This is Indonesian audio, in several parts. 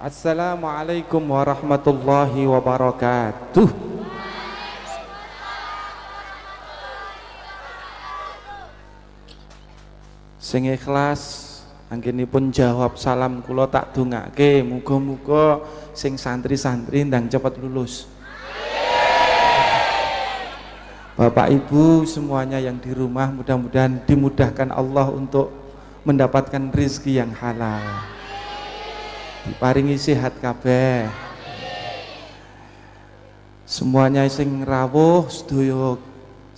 Assalamualaikum warahmatullahi wabarakatuh. Sing ikhlas anggenipun jawab salam kula tak dongake muga-muga sing santri-santri ndang cepat lulus. Bapak Ibu semuanya yang di rumah mudah-mudahan dimudahkan Allah untuk mendapatkan rizki yang halal diparingi sehat kabeh. Semuanya sing rawuh sedaya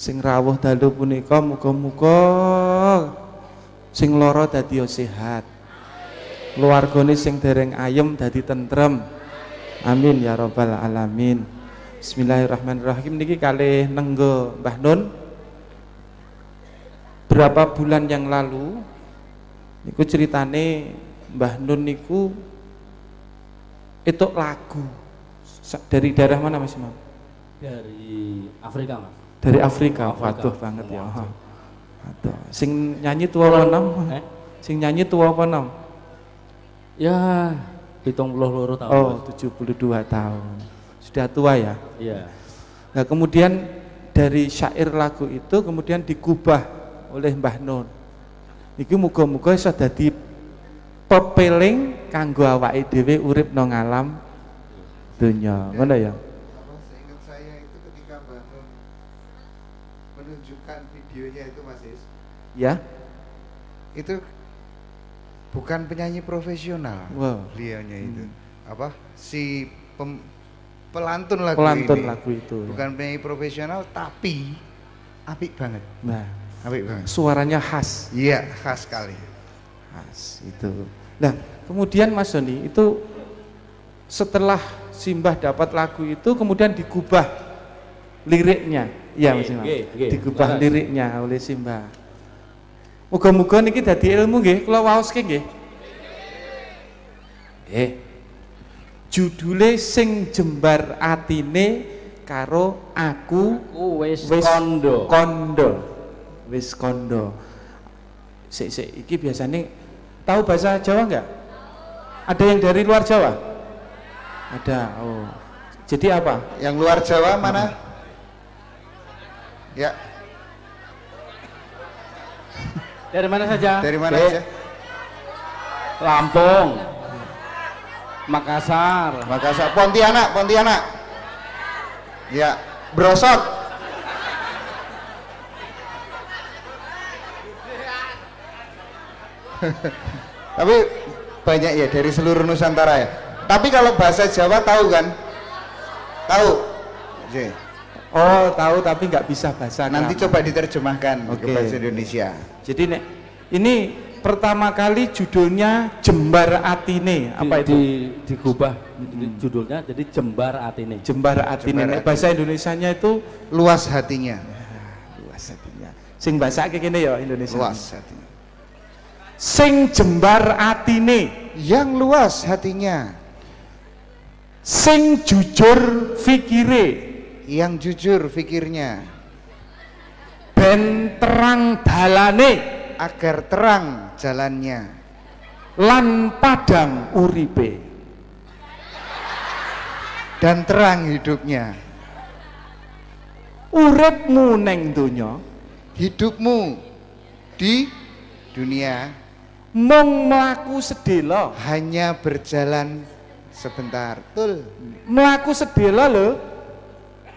sing rawuh dalu punika muga-muga sing lara dadi sehat. Keluargane sing dereng ayem dadi tentrem. Amin ya rabbal alamin. Bismillahirrahmanirrahim. Niki kali nenggo Mbah Nun. Berapa bulan yang lalu niku ceritane Mbah Nun niku itu lagu dari daerah mana Mas Imam? Dari Afrika Mas. Dari Afrika, Afrika. waduh banget ya. Waduh. Sing nyanyi tua apa enam? Eh? Sing nyanyi tua apa enam? Ya, hitung puluh tahun. Oh, 72 tahun sudah tua ya. Iya. Nah kemudian dari syair lagu itu kemudian digubah oleh Mbah Nun. Iki muga-muga iso dadi pepeling kanggo awake dhewe urip nang alam dunya. Ngono ya. Seingat saya itu ketika Nun menunjukkan videonya itu Mas Is. Ya. Itu bukan penyanyi profesional. Wow. Beliaunya itu. Hmm. Apa? Si pem, pelantun lagu pelantun ini. lagu itu ya. bukan penyanyi profesional tapi apik banget nah apik banget suaranya khas iya khas sekali khas itu nah kemudian Mas Doni itu setelah Simbah dapat lagu itu kemudian digubah liriknya. Iya Mas Imam digubah liriknya oleh Simbah. Moga-moga niki dadi ilmu nggih, kula waos nggih. Nggih. Judule sing jembar atine karo aku wis kondo. kondo. Wis kondo. Sik sik iki biasanya tahu bahasa Jawa enggak ada yang dari luar Jawa? Ada oh. Jadi apa? Yang luar Jawa mana? Ya. Dari mana saja? Dari mana saja? Lampung. Makassar. Makassar. Pontianak, Pontianak. Ya, Brosot. Tapi banyak ya dari seluruh Nusantara ya. Tapi kalau bahasa Jawa tahu kan? Tahu. Oke. Oh, tahu tapi nggak bisa bahasa. Nanti coba diterjemahkan okay. ke bahasa Indonesia. Jadi nek ini pertama kali judulnya Jembar Atine apa di, itu di, digubah hmm. judulnya jadi Jembar Atine Jembar Atine Jembar bahasa Indonesianya itu luas hatinya luas hatinya sing bahasa kayak gini ya Indonesia luas hatinya sing Jembar Atine. Yang luas hatinya. Sing jujur fikire. Yang jujur fikirnya. Ben terang dalane. Agar terang jalannya. Lan padang uripe. Dan terang hidupnya. Uripmu neng dunya hidupmu di dunia mung mlaku sedela. Hanya berjalan sebentar. Tul. Mlaku sedela lho.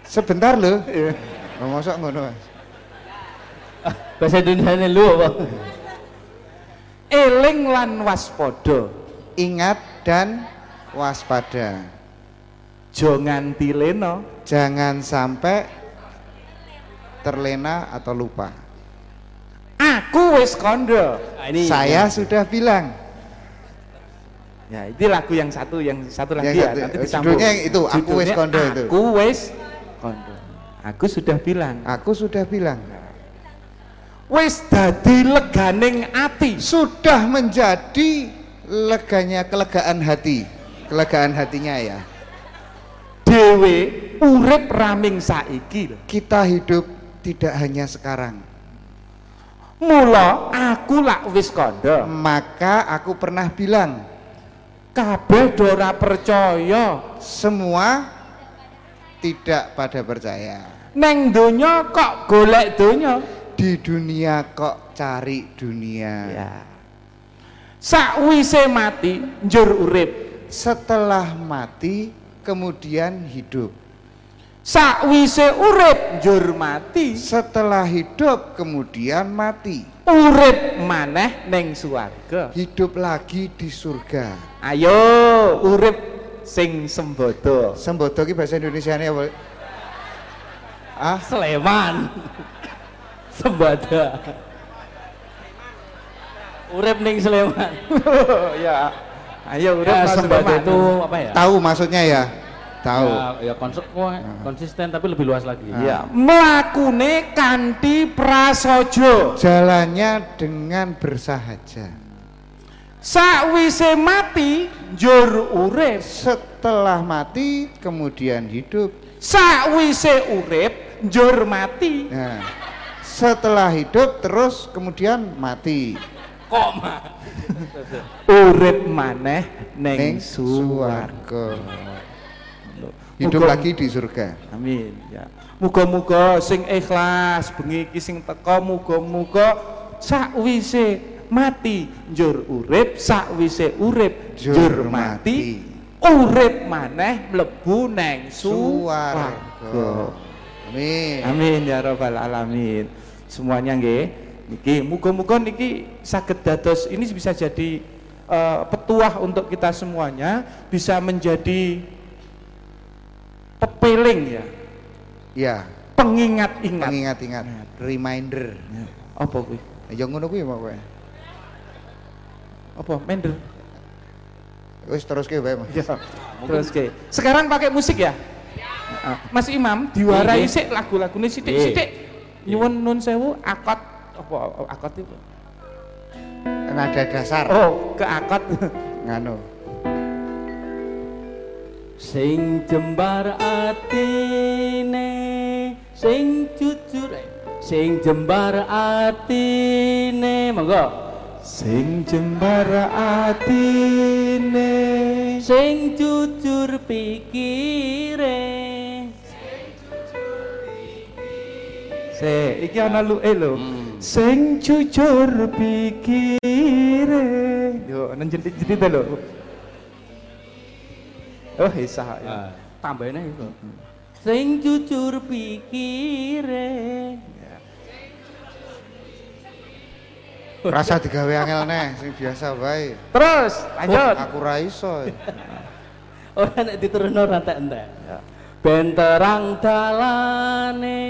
Sebentar lho. Iya. Mosok ngono bahasa Indonesia lu apa? Eling lan waspada. Ingat dan waspada. Jangan tilena jangan sampai terlena atau lupa aku wis kondo nah, ini saya ya. sudah bilang. Ya ini lagu yang satu yang satu lagi yang ya satu, nanti disambung. Yang itu aku wis kondo itu. Aku wis kondo aku sudah bilang. Aku sudah bilang. Wis dadi leganing ati. Sudah menjadi leganya kelegaan hati. Kelegaan hatinya ya. Dewe urip raming saiki kita hidup tidak hanya sekarang mula aku lak wis kondo maka aku pernah bilang kabeh do ora percaya. Semua tidak pada percaya. Neng donya kok golek donya? Di dunia kok cari dunia. Ya. Sakwise mati njur urip. Setelah mati kemudian hidup sakwise urip njur mati setelah hidup kemudian mati urip maneh ning swarga hidup lagi di surga ayo urip sing sembodo sembodo ki bahasa Indonesia ini apa ah Sleman. Sembada. Urip ning Sleman. ya ayo urip Ya, Sulaiman. itu apa ya? tahu maksudnya ya tahu. Ya, ya konsekuen, konsisten tapi lebih luas lagi. ya mlakune kanthi prasaja. Jalannya dengan bersahaja. Sakwise mati njur urip. Setelah mati kemudian hidup. Sakwise urip njur mati. Nah setelah hidup terus kemudian mati. Kok mah? urip maneh ning ning suwarga hidup Muga- lagi di surga. Amin ya. Muga-muga sing ikhlas bengi iki sing teka muga-muga sakwise mati njur urip sakwise urip njur mati urip maneh mlebu neng suwarga. Swarga amin. Amin ya rabbal alamin. Semuanya nggih. Niki muga-muga niki saged dados ini bisa jadi eh, petuah untuk kita semuanya bisa menjadi pepeling ya, ya pengingat-ingat. mengingat-ingat reminder Apa kuwi? ya ngono kuwi mau kowe Apa? Mender. wis terus ke wae Mas. Ya. Terus ke. Sekarang pakai musik ya? Ah, Mas Imam diwarai Nggih. sik lagu-lagune sithik-sithik. Nyuwun nun sewu akad apa akad itu? nada dasar Oh, ke akad. nganu Sing jembar atine, sing jujur, eh, sing jembar atine, monggo. Sing jembar atine Sing jujur pikire. Se, iki ana luke lho. Hmm. Sing jujur pikire. Yo, nang jentik-jentik lho. Oh, isa ya. Ah, tambahin aja itu. Sing jujur pikire. rasa digawe angel neh sing biasa wae Terus, lanjut. aku ra iso Ora nek diturunno rantek entek. Ben terang dalane.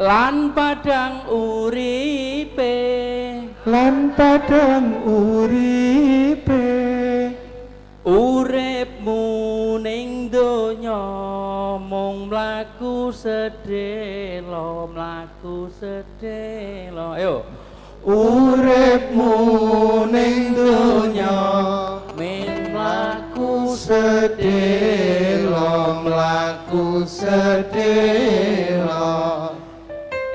Lan padang uripe. Lan padang uripe. Uripmu ning donya mung mlaku sedelo, mlaku sedelo. Ayo. Uripmu ning donya Min mlaku sedelo mlaku sedelo.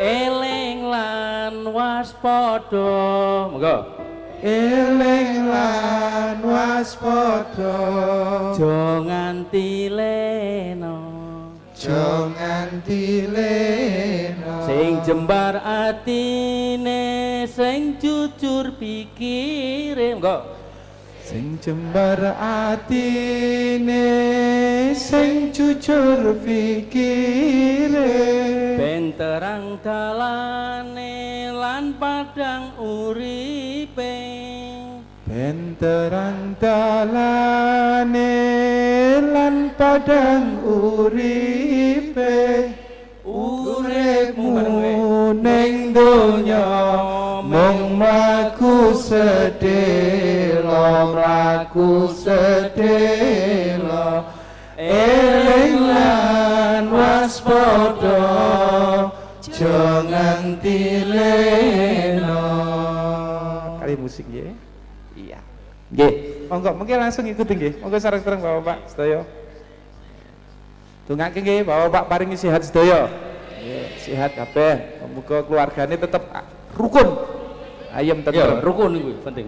Eling lan waspada. Monggo. Eling lan waspada. Aja nganti leno. Jo nganti leno. Sing jembar atine, sing jujur pikire. Monggo. Sing jembar atine sing jujur pikire. Ben terang dalane lan padang uripe. ben terang dalane lan padang uripe. Uripmu ning donya mung mlaku sedelo mlaku sedelo eling lan waspada aja nganti leno kali musik nggih. Iya. Nggih. Monggo mungkin langsung ikuti nggih. Monggo sareng-sareng Bapak-bapak sedaya. Tungake nggih. Bapak-bapak paringi sehat sedaya. Nggih, sehat kabeh. Muga keluargane tetep ah, rukun. Ayam Iya. tetep rukun iku penting.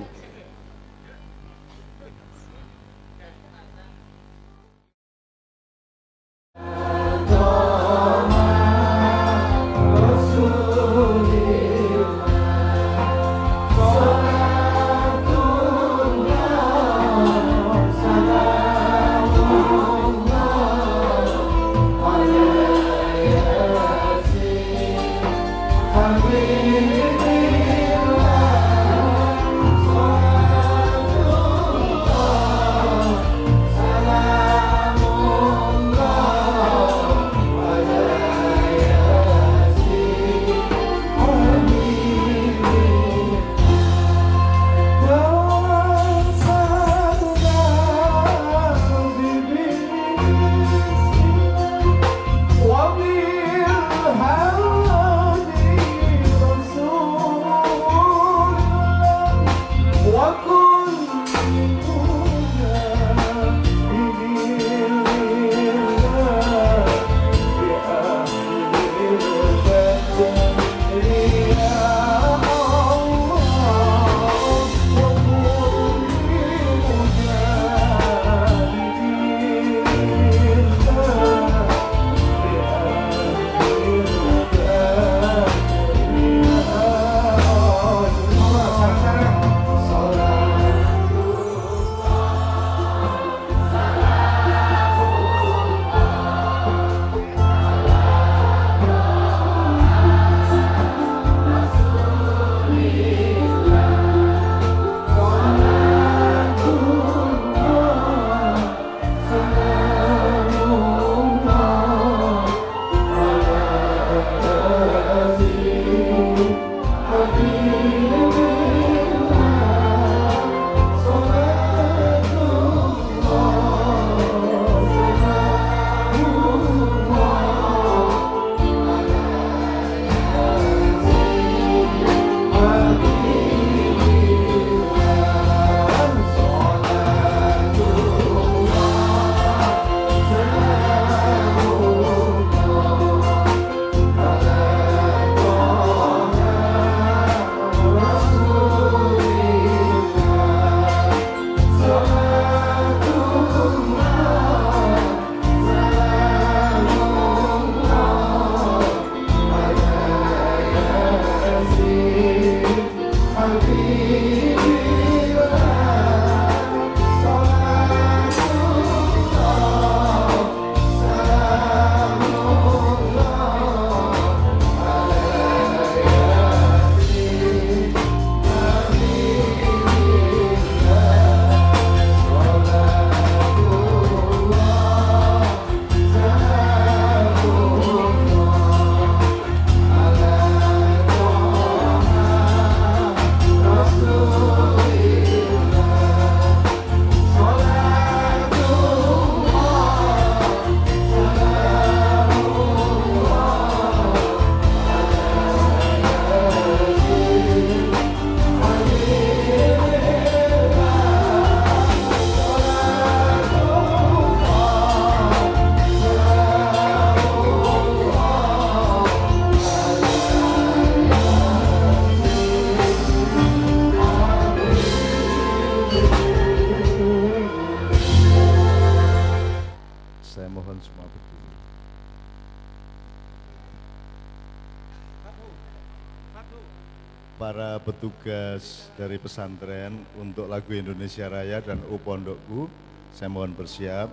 Dari pesantren untuk lagu Indonesia Raya dan U Pondokku, saya mohon bersiap.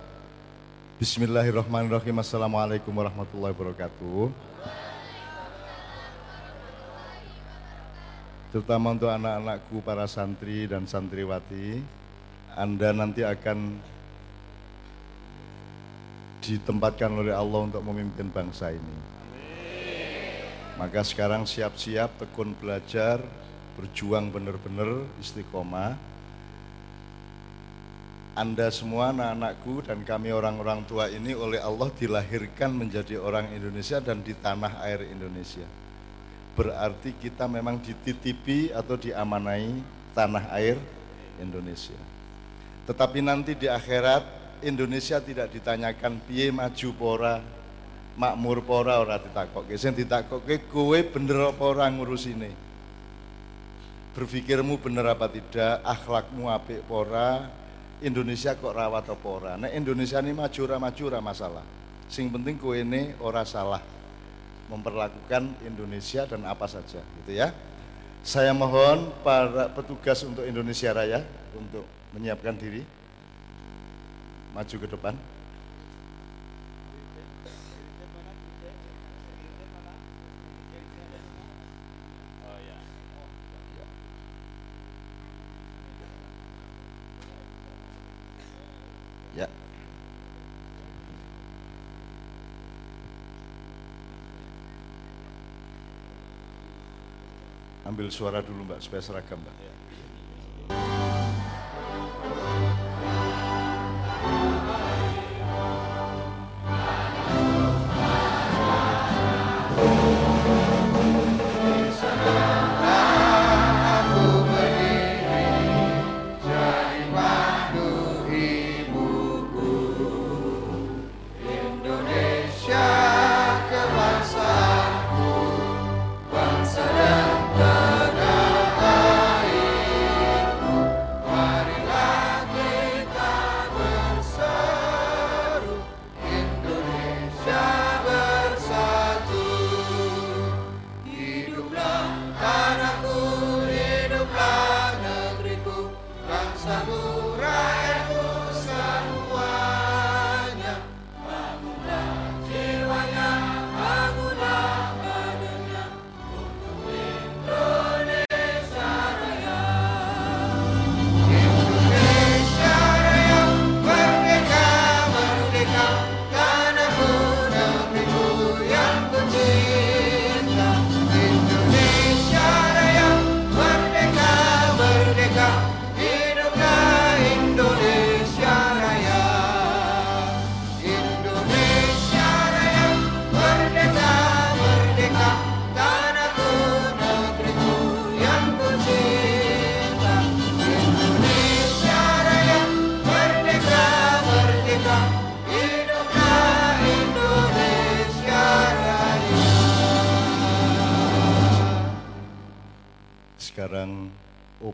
Bismillahirrahmanirrahim. Assalamualaikum warahmatullahi wabarakatuh. Terutama untuk anak-anakku para santri dan santriwati, Anda nanti akan ditempatkan oleh Allah untuk memimpin bangsa ini. Maka sekarang siap-siap tekun belajar, berjuang benar-benar istiqomah. Anda semua anak-anakku dan kami orang-orang tua ini oleh Allah dilahirkan menjadi orang Indonesia dan di tanah air Indonesia. Berarti kita memang dititipi atau diamanai tanah air Indonesia. Tetapi nanti di akhirat Indonesia tidak ditanyakan piye maju pora, makmur pora ora ditakokke. Sing ditakokke kowe bener apa ora ngurusine. Berpikirmu bener apa tidak, akhlakmu apik pora, Indonesia kok rawat apa ora. Nek Indonesia ini maju ora maju ora masalah. Sing penting kowe ini ora salah memperlakukan Indonesia dan apa saja gitu ya. Saya mohon para petugas untuk Indonesia Raya untuk menyiapkan diri maju ke depan. Ya. Ambil suara dulu Mbak supaya seragam Mbak.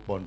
O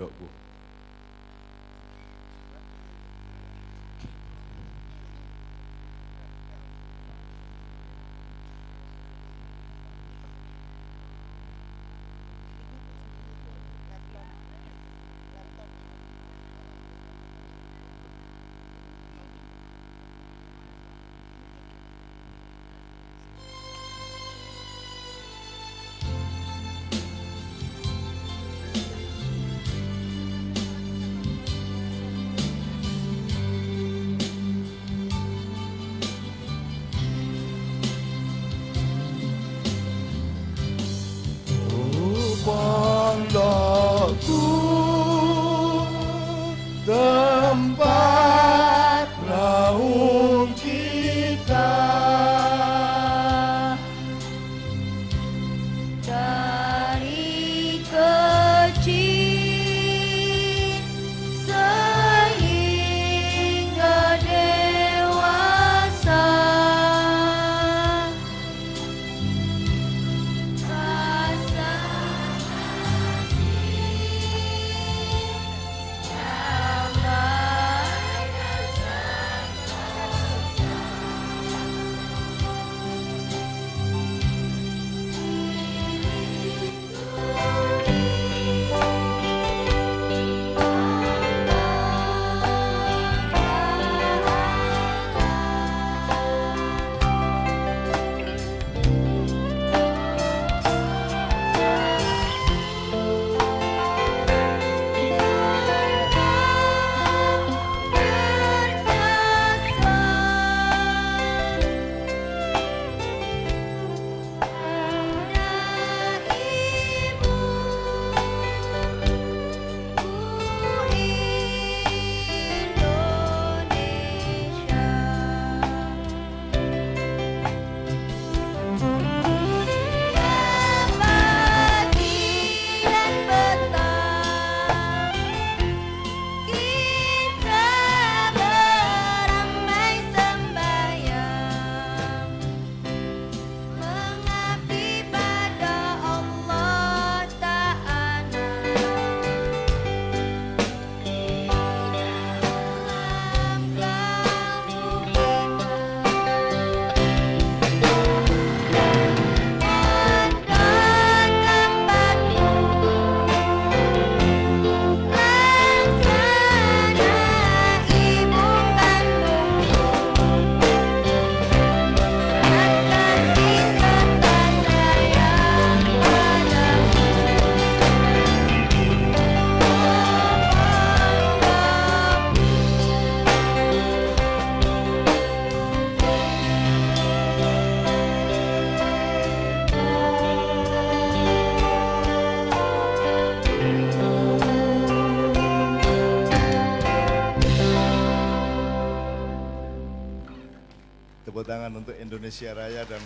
Indonesia Raya dan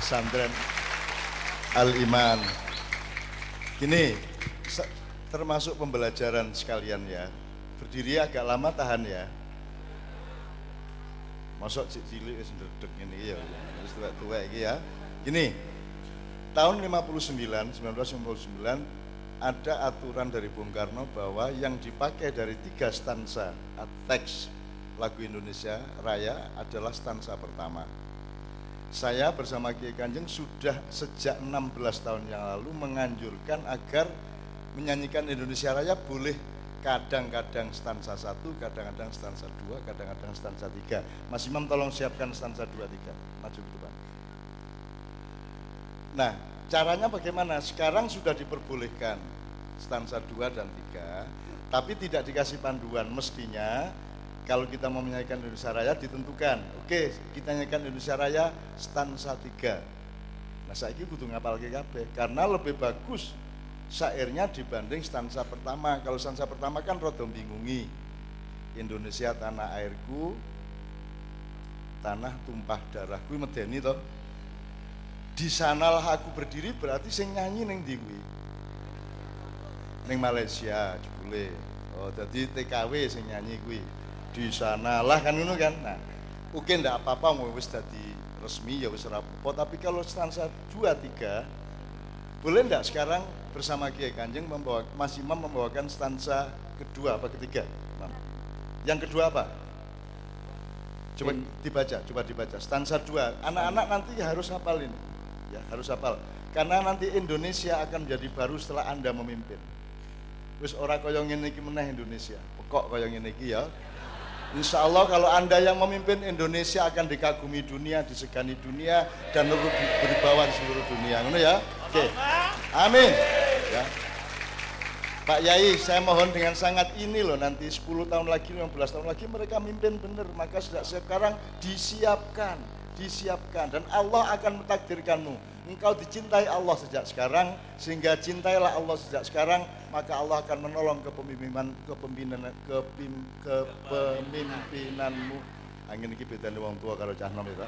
pesantren Al-Iman. Gini, termasuk pembelajaran sekalian ya. Berdiri agak lama tahan ya. Masuk cik cilik wis ya. Tuwek-tuwek iki ya. Gini. Tahun 59, 1959 ada aturan dari Bung Karno bahwa yang dipakai dari tiga stansa teks lagu Indonesia Raya adalah stansa pertama. Saya bersama Kiai Kanjeng sudah sejak 16 tahun yang lalu menganjurkan agar menyanyikan Indonesia Raya boleh kadang-kadang stansa satu, kadang-kadang stansa dua, kadang-kadang stansa tiga. Mas Imam tolong siapkan stansa dua tiga, maju ke depan. Nah, caranya bagaimana? Sekarang sudah diperbolehkan stansa dua dan tiga, tapi tidak dikasih panduan. Mestinya kalau kita mau menyanyikan Indonesia Raya ditentukan, oke kita nyanyikan Indonesia Raya stansa tiga. Nah saya ini butuh ngapal KKB karena lebih bagus syairnya dibanding stansa pertama. Kalau stansa pertama kan rodom bingungi. Indonesia tanah airku, tanah tumpah darahku medeni toh. Di sanalah aku berdiri berarti sing nyanyi neng diwi. Neng Malaysia boleh. Oh, jadi TKW sing nyanyi kuwi. Di sanalah kan ngono kan. Nah, oke ndak apa-apa mau wis dadi resmi ya wis rapopo, tapi kalau stansa 2 3 boleh ndak sekarang bersama Kiai Kanjeng membawa Mas Imam membawakan stansa kedua apa ketiga? Nah, yang kedua apa? Coba dibaca, coba dibaca. Stansa dua. Anak-anak nanti harus hafal ini. Ya, harus hafal. Karena nanti Indonesia akan menjadi baru setelah Anda memimpin. Wis ora kaya ngene iki meneh Indonesia. Pokok kaya ngene iki ya. Insya Allah kalau Anda yang memimpin Indonesia akan dikagumi dunia, disegani dunia dan berbawa di seluruh dunia. Ngono ya? Oke. Amin. Ya. Pak Yai, saya mohon dengan sangat ini loh nanti 10 tahun lagi, 15 tahun lagi mereka mimpin benar. Maka sejak sekarang disiapkan, disiapkan dan Allah akan mentakdirkanmu. Engkau dicintai Allah sejak sekarang sehingga cintailah Allah sejak sekarang maka Allah akan menolong kepemimpinan kepemimpinan kepim, kepemimpinanmu. Angin ini beda wong tua kalau cah nom itu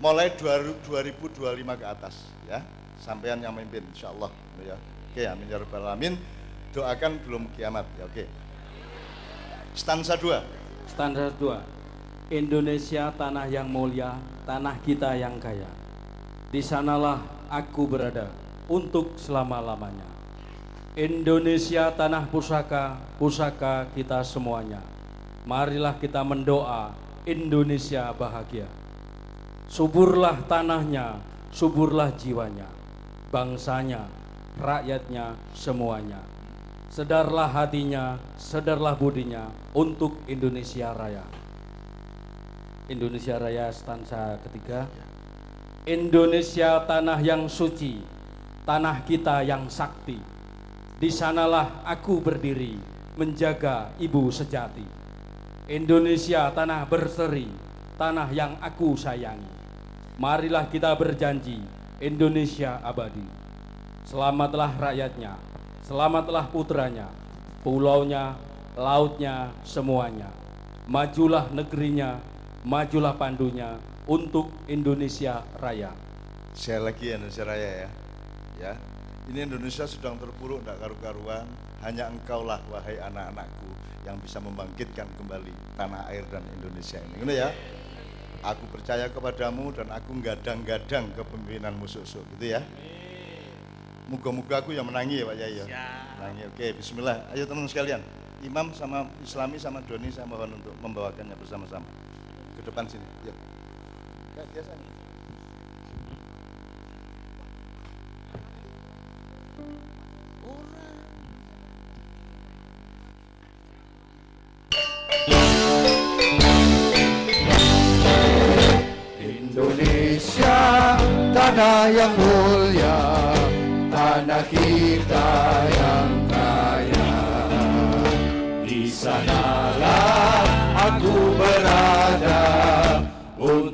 mulai 2025 ke atas ya. Sampean yang memimpin insyaallah. Ya. Oke amin ya rabbal alamin. Doakan belum kiamat ya oke. Stansa 2 stansa 2 Indonesia tanah yang mulia tanah kita yang kaya di sanalah aku berada untuk selama-lamanya Indonesia tanah pusaka pusaka kita semuanya marilah kita mendoa Indonesia bahagia Suburlah tanahnya, suburlah jiwanya, bangsanya, rakyatnya, semuanya. Sedarlah hatinya, sedarlah budinya untuk Indonesia Raya. Indonesia Raya stansa ketiga. Indonesia tanah yang suci, tanah kita yang sakti. Di sanalah aku berdiri menjaga ibu sejati. Indonesia tanah berseri, tanah yang aku sayangi. Marilah kita berjanji Indonesia abadi. Selamatlah rakyatnya, selamatlah putranya, pulaunya, lautnya, semuanya. Majulah negerinya, majulah pandunya untuk Indonesia Raya. Saya lagi Indonesia Raya ya. Ya. Ini Indonesia sedang terpuruk tidak karu-karuan. Hanya engkaulah wahai anak-anakku yang bisa membangkitkan kembali tanah air dan Indonesia ini. Ini ya aku percaya kepadamu dan aku gadang-gadang kepemimpinan musuh-musuh gitu ya Moga-moga aku yang menangi ya Pak Yai ya. Menangi. Oke, bismillah. Ayo teman sekalian. Imam sama Islami sama Doni saya mohon untuk membawakannya bersama-sama. Ke depan sini. Kayak biasa nih. tanah yang mulia, tanah kita yang kaya. Di sanalah aku berada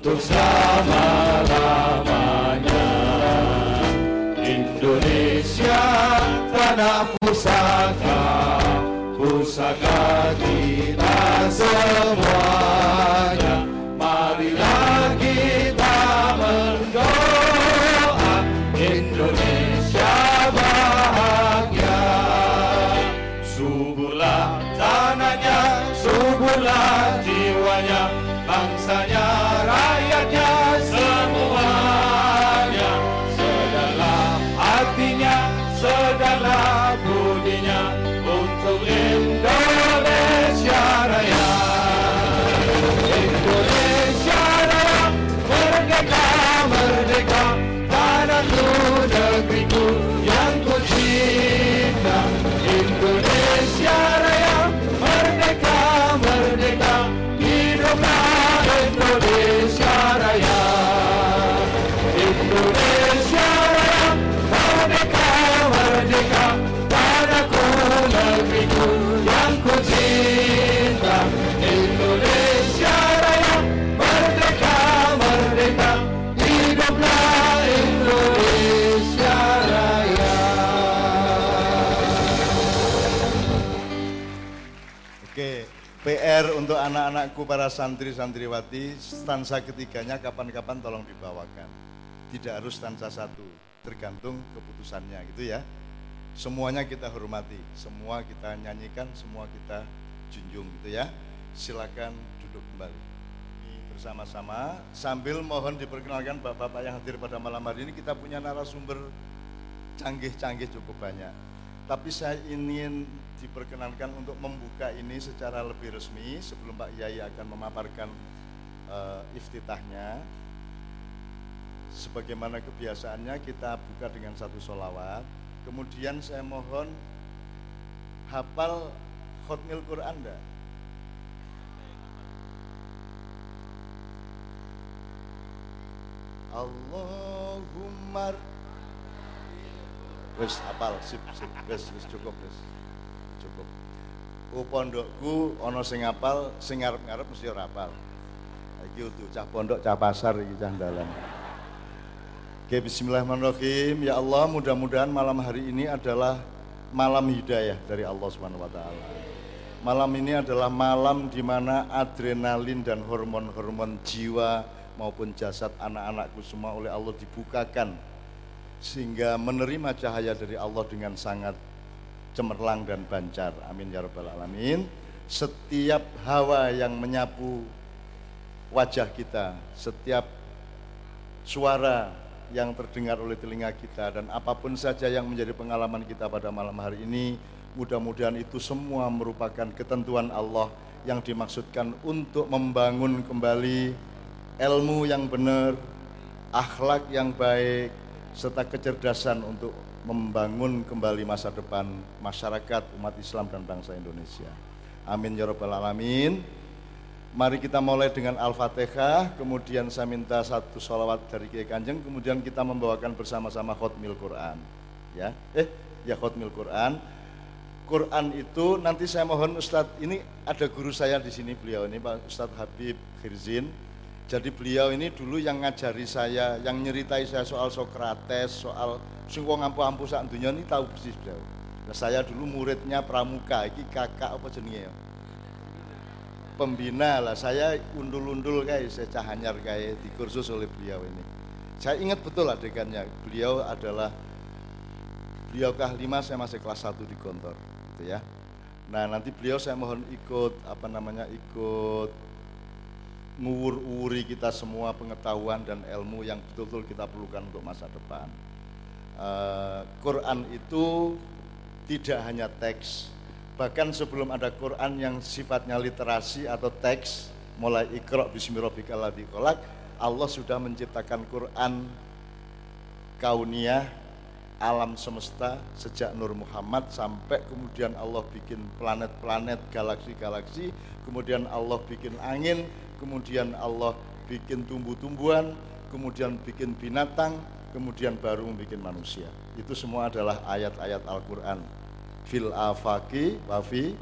untuk selama-lamanya. Indonesia tanah pusaka, pusaka kita semuanya. Anak-anakku para santri-santriwati, stansa ketiganya kapan-kapan tolong dibawakan. Tidak harus stansa satu, tergantung keputusannya gitu ya. Semuanya kita hormati, semua kita nyanyikan, semua kita junjung gitu ya. Silakan duduk kembali bersama-sama sambil mohon diperkenalkan bapak-bapak yang hadir pada malam hari ini kita punya narasumber canggih-canggih cukup banyak. Tapi saya ingin diperkenankan untuk membuka ini secara lebih resmi sebelum Pak Yai akan memaparkan uh, iftitahnya. Sebagaimana kebiasaannya kita buka dengan satu solawat. Kemudian saya mohon hafal khutmil Quran? Allahumma wis apal sip sip wis cukup cukup ku pondokku ana sing apal sing ngarep-ngarep mesti ora apal iki utuh cah pondok cah pasar iki cah dalan Oke, bismillahirrahmanirrahim. Ya Allah, mudah-mudahan malam hari ini adalah malam hidayah dari Allah Subhanahu wa taala. Malam ini adalah malam di mana adrenalin dan hormon-hormon jiwa maupun jasad anak-anakku semua oleh Allah dibukakan sehingga menerima cahaya dari Allah dengan sangat cemerlang dan bancar. Amin ya rabbal alamin. Setiap hawa yang menyapu wajah kita, setiap suara yang terdengar oleh telinga kita dan apa pun saja yang menjadi pengalaman kita pada malam hari ini, mudah-mudahan itu semua merupakan ketentuan Allah yang dimaksudkan untuk membangun kembali ilmu yang benar, akhlak yang baik, serta kecerdasan untuk membangun kembali masa depan masyarakat, umat Islam dan bangsa Indonesia. Amin ya rabbal alamin. Mari kita mulai dengan Al-Fatihah, kemudian saya minta satu sholawat dari Kiai Kanjeng, kemudian kita membawakan bersama-sama khutmil Quran. Ya, eh, ya khutmil Quran. Quran itu nanti saya mohon Ustadz, ini ada guru saya di sini beliau ini Pak Ustadz Habib Khirzin, jadi beliau ini dulu yang ngajari saya, yang nyeritai saya soal Sokrates, soal sing wong ampuh-ampuh sak dunia ini tahu persis beliau. Nah, saya dulu muridnya Pramuka, iki kakak apa jenenge ya? Pembina lah, saya undul-undul kayak saya cahanyar kayak di kursus oleh beliau ini. Saya ingat betul adegannya, beliau adalah beliau kah lima saya masih kelas 1 di Gontor gitu ya. Nah nanti beliau saya mohon ikut apa namanya ikut nguwur-uwuri kita semua pengetahuan dan ilmu yang betul-betul kita perlukan untuk masa depan. Uh, Quran itu tidak hanya teks, bahkan sebelum ada Quran yang sifatnya literasi atau teks, mulai ikro bismillahirrahmanirrahim, Allah sudah menciptakan Quran kauniyah alam semesta sejak Nur Muhammad sampai kemudian Allah bikin planet-planet, galaksi-galaksi, kemudian Allah bikin angin, kemudian Allah bikin tumbuh-tumbuhan, kemudian bikin binatang, kemudian baru membuat manusia. Itu semua adalah ayat-ayat Al-Quran. Fil afaki wafi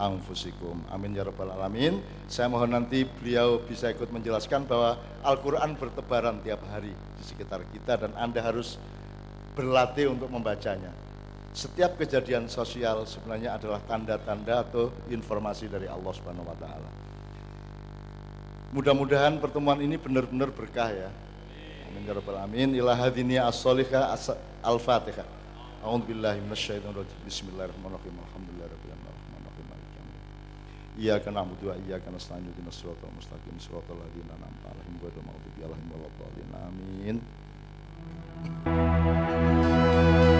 anfusikum. Amin ya rabbal alamin. Saya mohon nanti beliau bisa ikut menjelaskan bahwa Al-Quran bertebaran tiap hari di sekitar kita dan Anda harus berlatih untuk membacanya. Setiap kejadian sosial sebenarnya adalah tanda-tanda atau informasi dari Allah Subhanahu wa taala. Mudah-mudahan pertemuan ini benar-benar berkah ya. Amin ya rabbal alamin. Ila hadini as-salihah al-Fatihah. A'udzu billahi minasyaitonir rajim. Bismillahirrahmanirrahim. Alhamdulillahirabbil Iyyaka na'budu wa iyyaka nasta'in Ihdinash siratal mustaqim siratal ladzina an'amta 'alaihim ghairil maghdubi 'alaihim waladdallin. Amin. Thank you.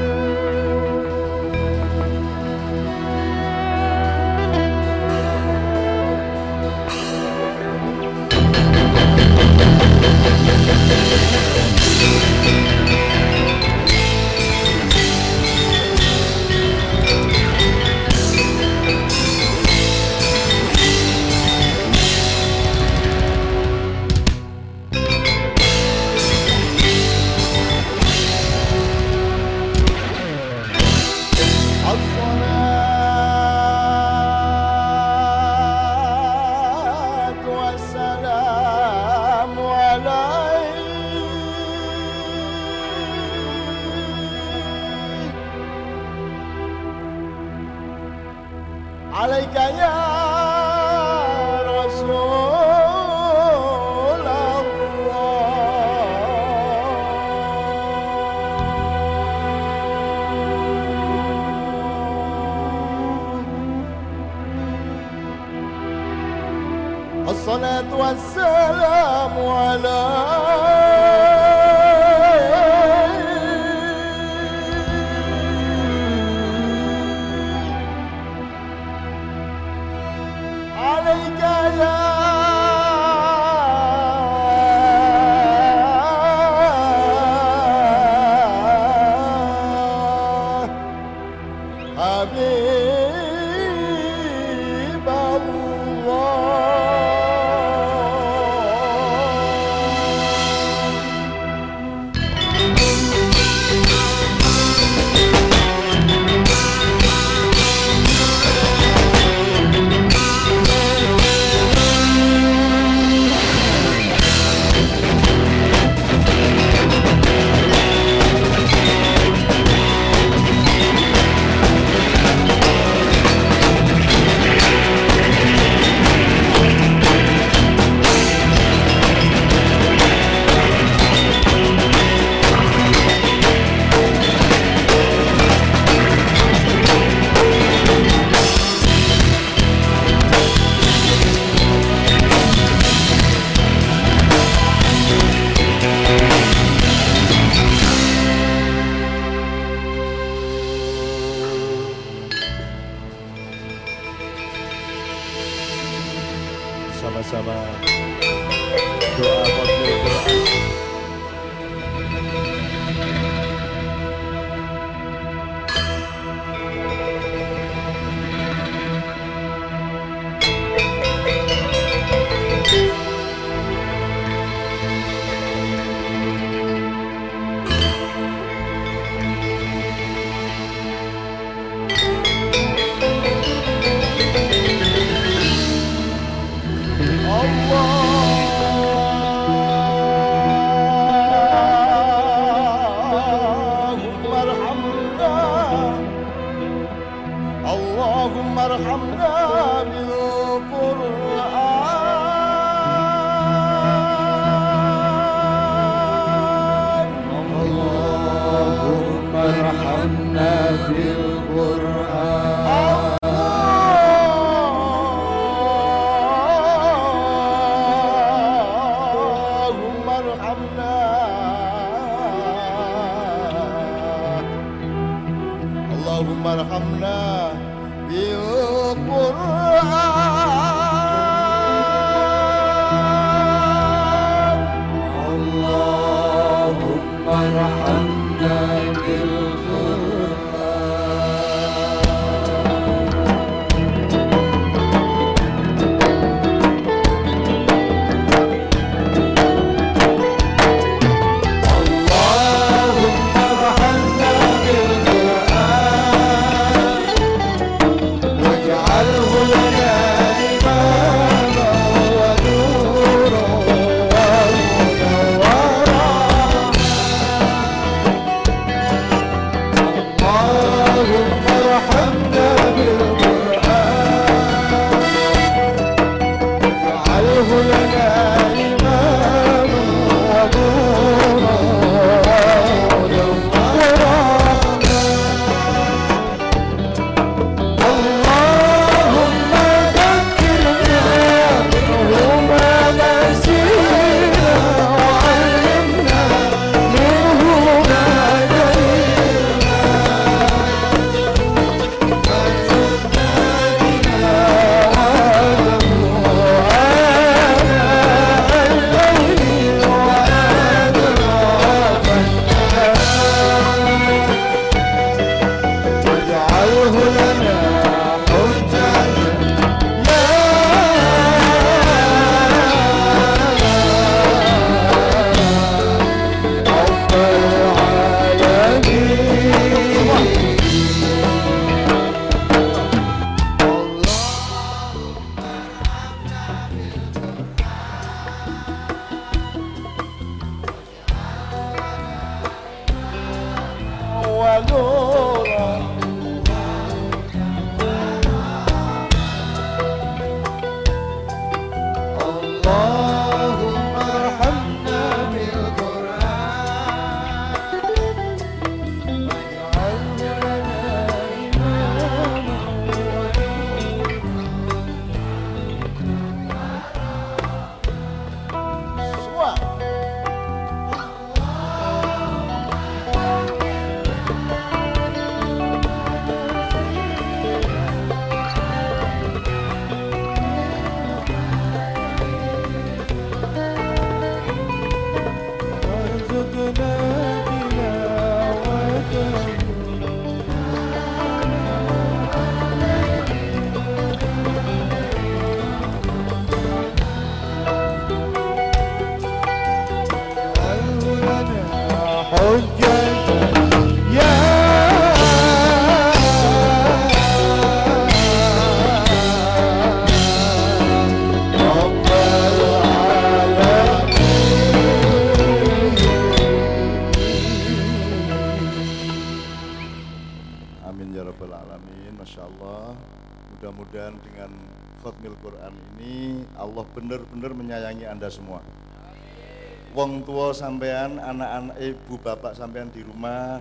Sampean, anak-anak ibu bapak sampean di rumah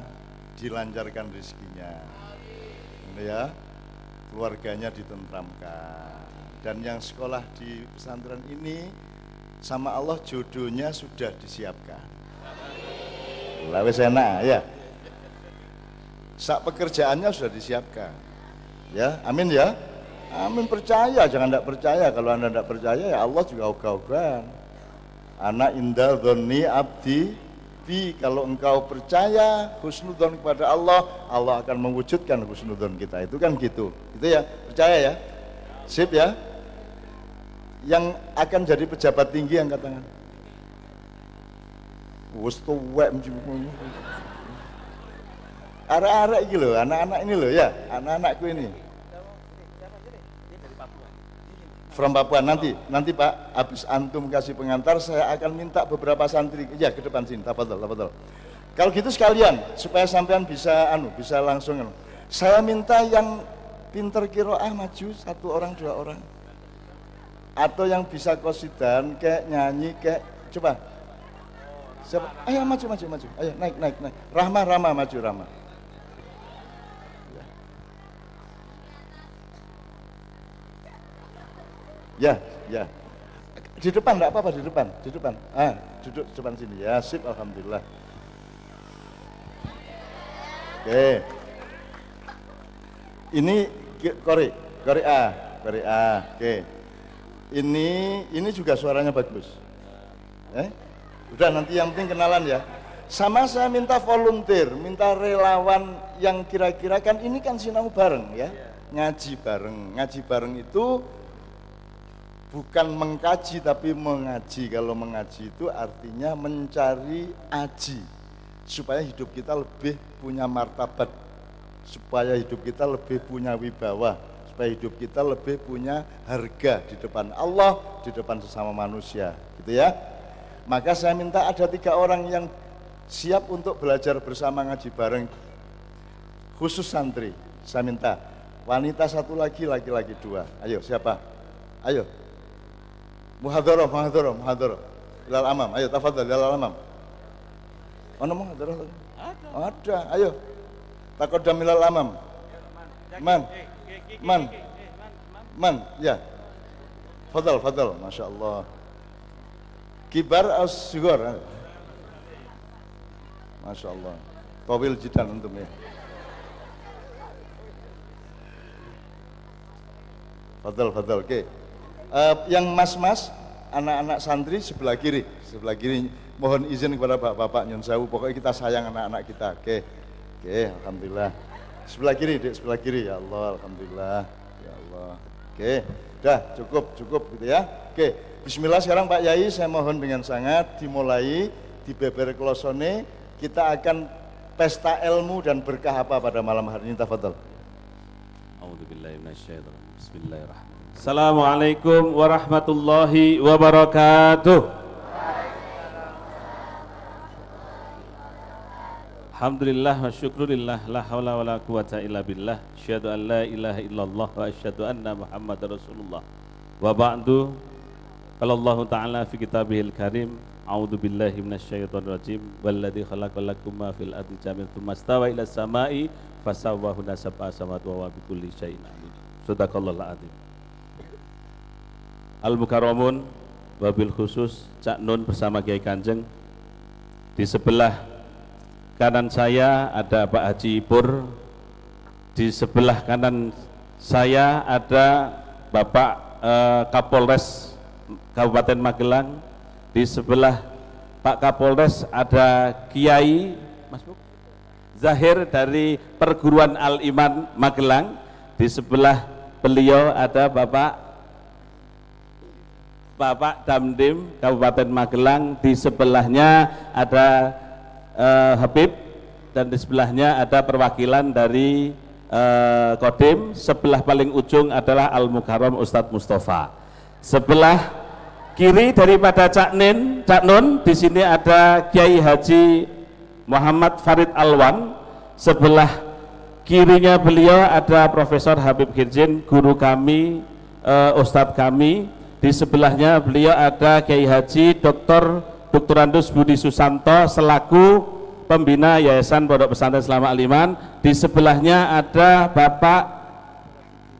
dilancarkan rezekinya. Ya, keluarganya ditentramkan. Dan yang sekolah di pesantren ini sama Allah jodohnya sudah disiapkan. Lah enak ya. Sak pekerjaannya sudah disiapkan. Ya, amin ya. Amin percaya, jangan tidak percaya. Kalau anda tidak percaya ya Allah juga ogah-ogahan. Anak indah dhoni abdi bi kalau engkau percaya husnudon kepada Allah, Allah akan mewujudkan husnudon kita. Itu kan gitu. Itu ya, percaya ya. Sip ya. Yang akan jadi pejabat tinggi. Wes tuwek Arek-arek lho, anak-anak ini loh ya, anak-anakku ini. From Papua nanti, nanti Pak, habis antum kasih pengantar, saya akan minta beberapa santri, ya ke depan sini, tafadhol, tafadhol. Kalau gitu sekalian, supaya sampean bisa anu, bisa langsung anu. Saya minta yang pinter kiroah maju satu orang dua orang, atau yang bisa kosidan, kayak nyanyi, kayak coba. Siapa? Ayo maju, maju, maju. Ayo naik, naik, naik. Rahma, Rahma, maju, Rahma. Ya, ya. Di depan enggak apa-apa di depan, di depan. Ah, duduk di depan sini. Ya, sip alhamdulillah. Oke. Ini Kori, Kori A, Kori A. Oke. Ini ini juga suaranya bagus. Eh? Udah nanti yang penting kenalan ya. Sama saya minta volunteer, minta relawan yang kira-kira kan ini kan sinau bareng ya. Ngaji bareng. Ngaji bareng itu bukan mengkaji tapi mengaji. Kalau mengaji itu artinya mencari aji supaya hidup kita lebih punya martabat, supaya hidup kita lebih punya wibawa, supaya hidup kita lebih punya harga di depan Allah, di depan sesama manusia, gitu ya. Maka saya minta ada tiga orang yang siap untuk belajar bersama ngaji bareng, khusus santri. Saya minta wanita satu lagi, laki-laki dua. Ayo siapa? Ayo, Muhadharah, muhadharah, muhadharah. Ilal amam. Ayo tafadhal ilal amam. Mana muhadharah? Ada. Ada. Ayo. Taqaddam ilal amam. Man. Man. Man. Ya. Fadal, fadal. Masya Allah. Kibar as sugar. Masya Allah. Tawil jidan untuk ya. Fadal, fadal. Oke. Okay. Uh, yang mas-mas, anak-anak santri sebelah kiri, sebelah kiri. Mohon izin kepada bapak-bapak Nyun Sewu, pokoknya kita sayang anak-anak kita. Oke, oke, alhamdulillah. Sebelah kiri, dek, sebelah kiri. Ya Allah, alhamdulillah. Ya Allah. Oke, udah cukup, cukup gitu ya. Oke, Bismillah sekarang Pak Yai, saya mohon dengan sangat dimulai di Beber Klosone. Kita akan pesta ilmu dan berkah apa pada malam hari ini, tafadhol. Bismillahirrahmanirrahim. Assalamualaikum warahmatullahi wabarakatuh. Alhamdulillah wa syukrulillah la hawla wa la quwata illa billah. Asyhadu an la ilaha illallah wa asyhadu anna Muhammad Rasulullah. Wa ba'du Qala Allah Ta'ala fi kitabihil karim A'udzu billahi minasyaitonir rajim Walladzi khalaqa lakum ma fil ardi jami'an tsumma stawa ila samai fasawwahu sab'a samawati wa bi kulli syai'in alim. Sadaqallahul azim Al-Mukarramun wabil khusus Cak Nun bersama Kiai Kanjeng. Di sebelah kanan saya ada Pak Haji Pur. Di sebelah kanan saya ada Bapak eh, Kapolres Kabupaten Magelang. Di sebelah Pak Kapolres ada Kiai Mas Buk Zahir dari Perguruan Al Iman Magelang. Di sebelah beliau ada Bapak Bapak Damdim Kabupaten Magelang. Di sebelahnya ada uh, Habib dan di sebelahnya ada perwakilan dari uh, Kodim. Sebelah paling ujung adalah Al Mukarram Ustadz Mustafa. Sebelah kiri daripada Cak Nin Cak Nun di sini ada Kiai Haji Muhammad Farid Alwan. Sebelah kirinya beliau ada Profesor Habib Kirjin, guru kami, eh, Ustadz kami. Di sebelahnya beliau ada Kiai Haji Dr. Dr. Andus Budi Susanto selaku pembina Yayasan Pondok Pesantren Selama Aliman. Di sebelahnya ada Bapak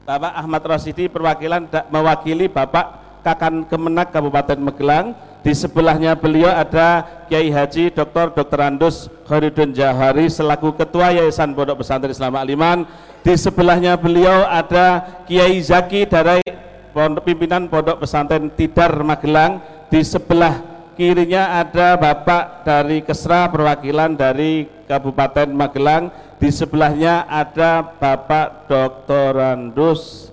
Bapak Ahmad Rosidi perwakilan mewakili Bapak Kakan Kemenak Kabupaten Magelang. Di sebelahnya beliau ada Kiai Haji Dr. Dr. Andus Khairudin Jahari selaku Ketua Yayasan Pondok Pesantren Islam Aliman. Di sebelahnya beliau ada Kiai Zaki Pondok Pimpinan Pondok Pesantren Tidar Magelang. Di sebelah kirinya ada Bapak dari Kesra perwakilan dari Kabupaten Magelang. Di sebelahnya ada Bapak Dr. Andus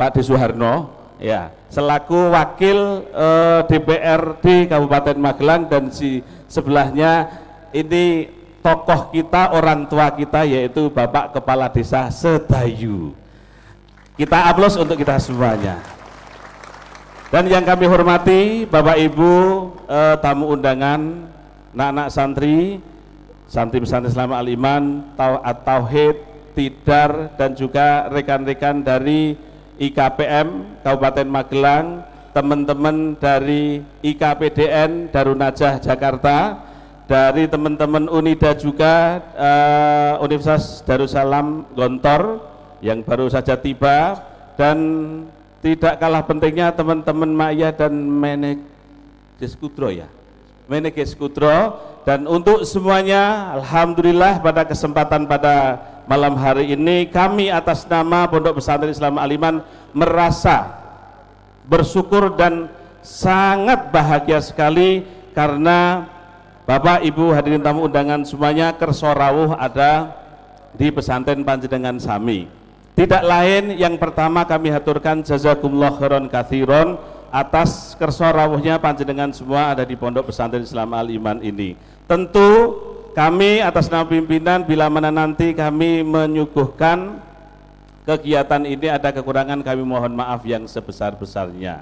Pak De Suharno ya selaku wakil eh, DPRD Kabupaten Magelang dan si sebelahnya ini tokoh kita orang tua kita yaitu Bapak Kepala Desa Sedayu kita aplaus untuk kita semuanya. Dan yang kami hormati Bapak Ibu eh, tamu undangan anak-anak santri santri pesantren Islam Al-Iman Tau- At-Tauhid Tidar dan juga rekan-rekan dari IKPM Kabupaten Magelang, teman-teman dari IKPDN Darunajah Jakarta, dari teman-teman Unida juga eh, Universitas Darussalam Gontor yang baru saja tiba dan tidak kalah pentingnya teman-teman Maya dan Meneges Kudro ya. Meneges Kudro dan untuk semuanya Alhamdulillah pada kesempatan pada malam hari ini kami atas nama Pondok Pesantren Islam Aliman merasa bersyukur dan sangat bahagia sekali karena Bapak Ibu hadirin tamu undangan semuanya kersorawuh ada di pesantren Panjenengan Sami. Tidak lain yang pertama kami haturkan jazakumullah khairan kathiron atas kersorawuhnya panjenengan semua ada di Pondok Pesantren Islam Al Iman ini. Tentu kami atas nama pimpinan bila mana nanti kami menyuguhkan kegiatan ini ada kekurangan kami mohon maaf yang sebesar-besarnya.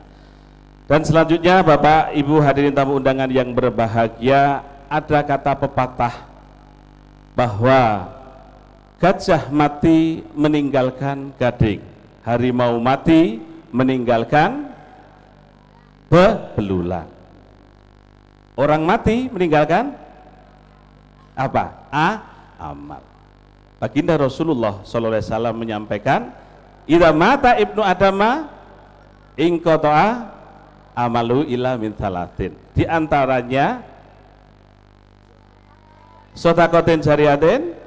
Dan selanjutnya Bapak Ibu hadirin tamu undangan yang berbahagia ada kata pepatah bahwa gajah mati meninggalkan gading, harimau mati meninggalkan bebelulan. Orang mati meninggalkan apa? A amal. Baginda Rasulullah wasallam menyampaikan, "Idza mata ibnu adama ingqata'a amalu ila min talatin." Di antaranya sodakotin jariyatin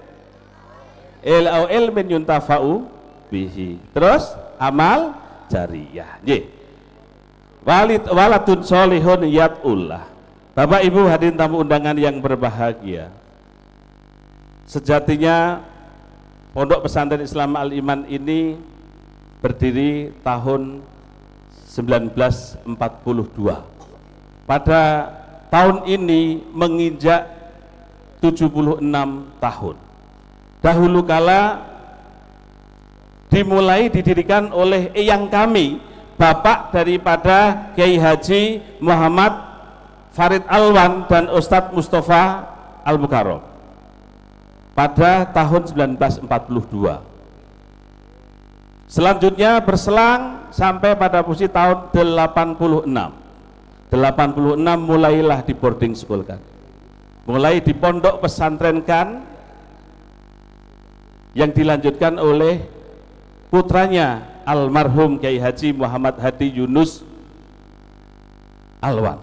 il au ilmin yuntafa'u bihi. Terus amal jariyah. Nggih. Walid waladun solihun yatullah. Bapak Ibu hadirin tamu undangan yang berbahagia. Sejatinya Pondok Pesantren Islam Al Iman ini berdiri tahun 1942. Pada tahun ini menginjak 76 tahun. Dahulu kala dimulai didirikan oleh eyang kami, bapak daripada Kiai Haji Muhammad Farid Alwan dan Ustadz Mustafa Al Mukarram pada tahun 1942. Selanjutnya berselang sampai pada posisi tahun 86. 86 mulailah di boarding school kan. Mulai di pondok pesantren kan yang dilanjutkan oleh putranya almarhum Kiai Haji Muhammad Hadi Yunus Alwan.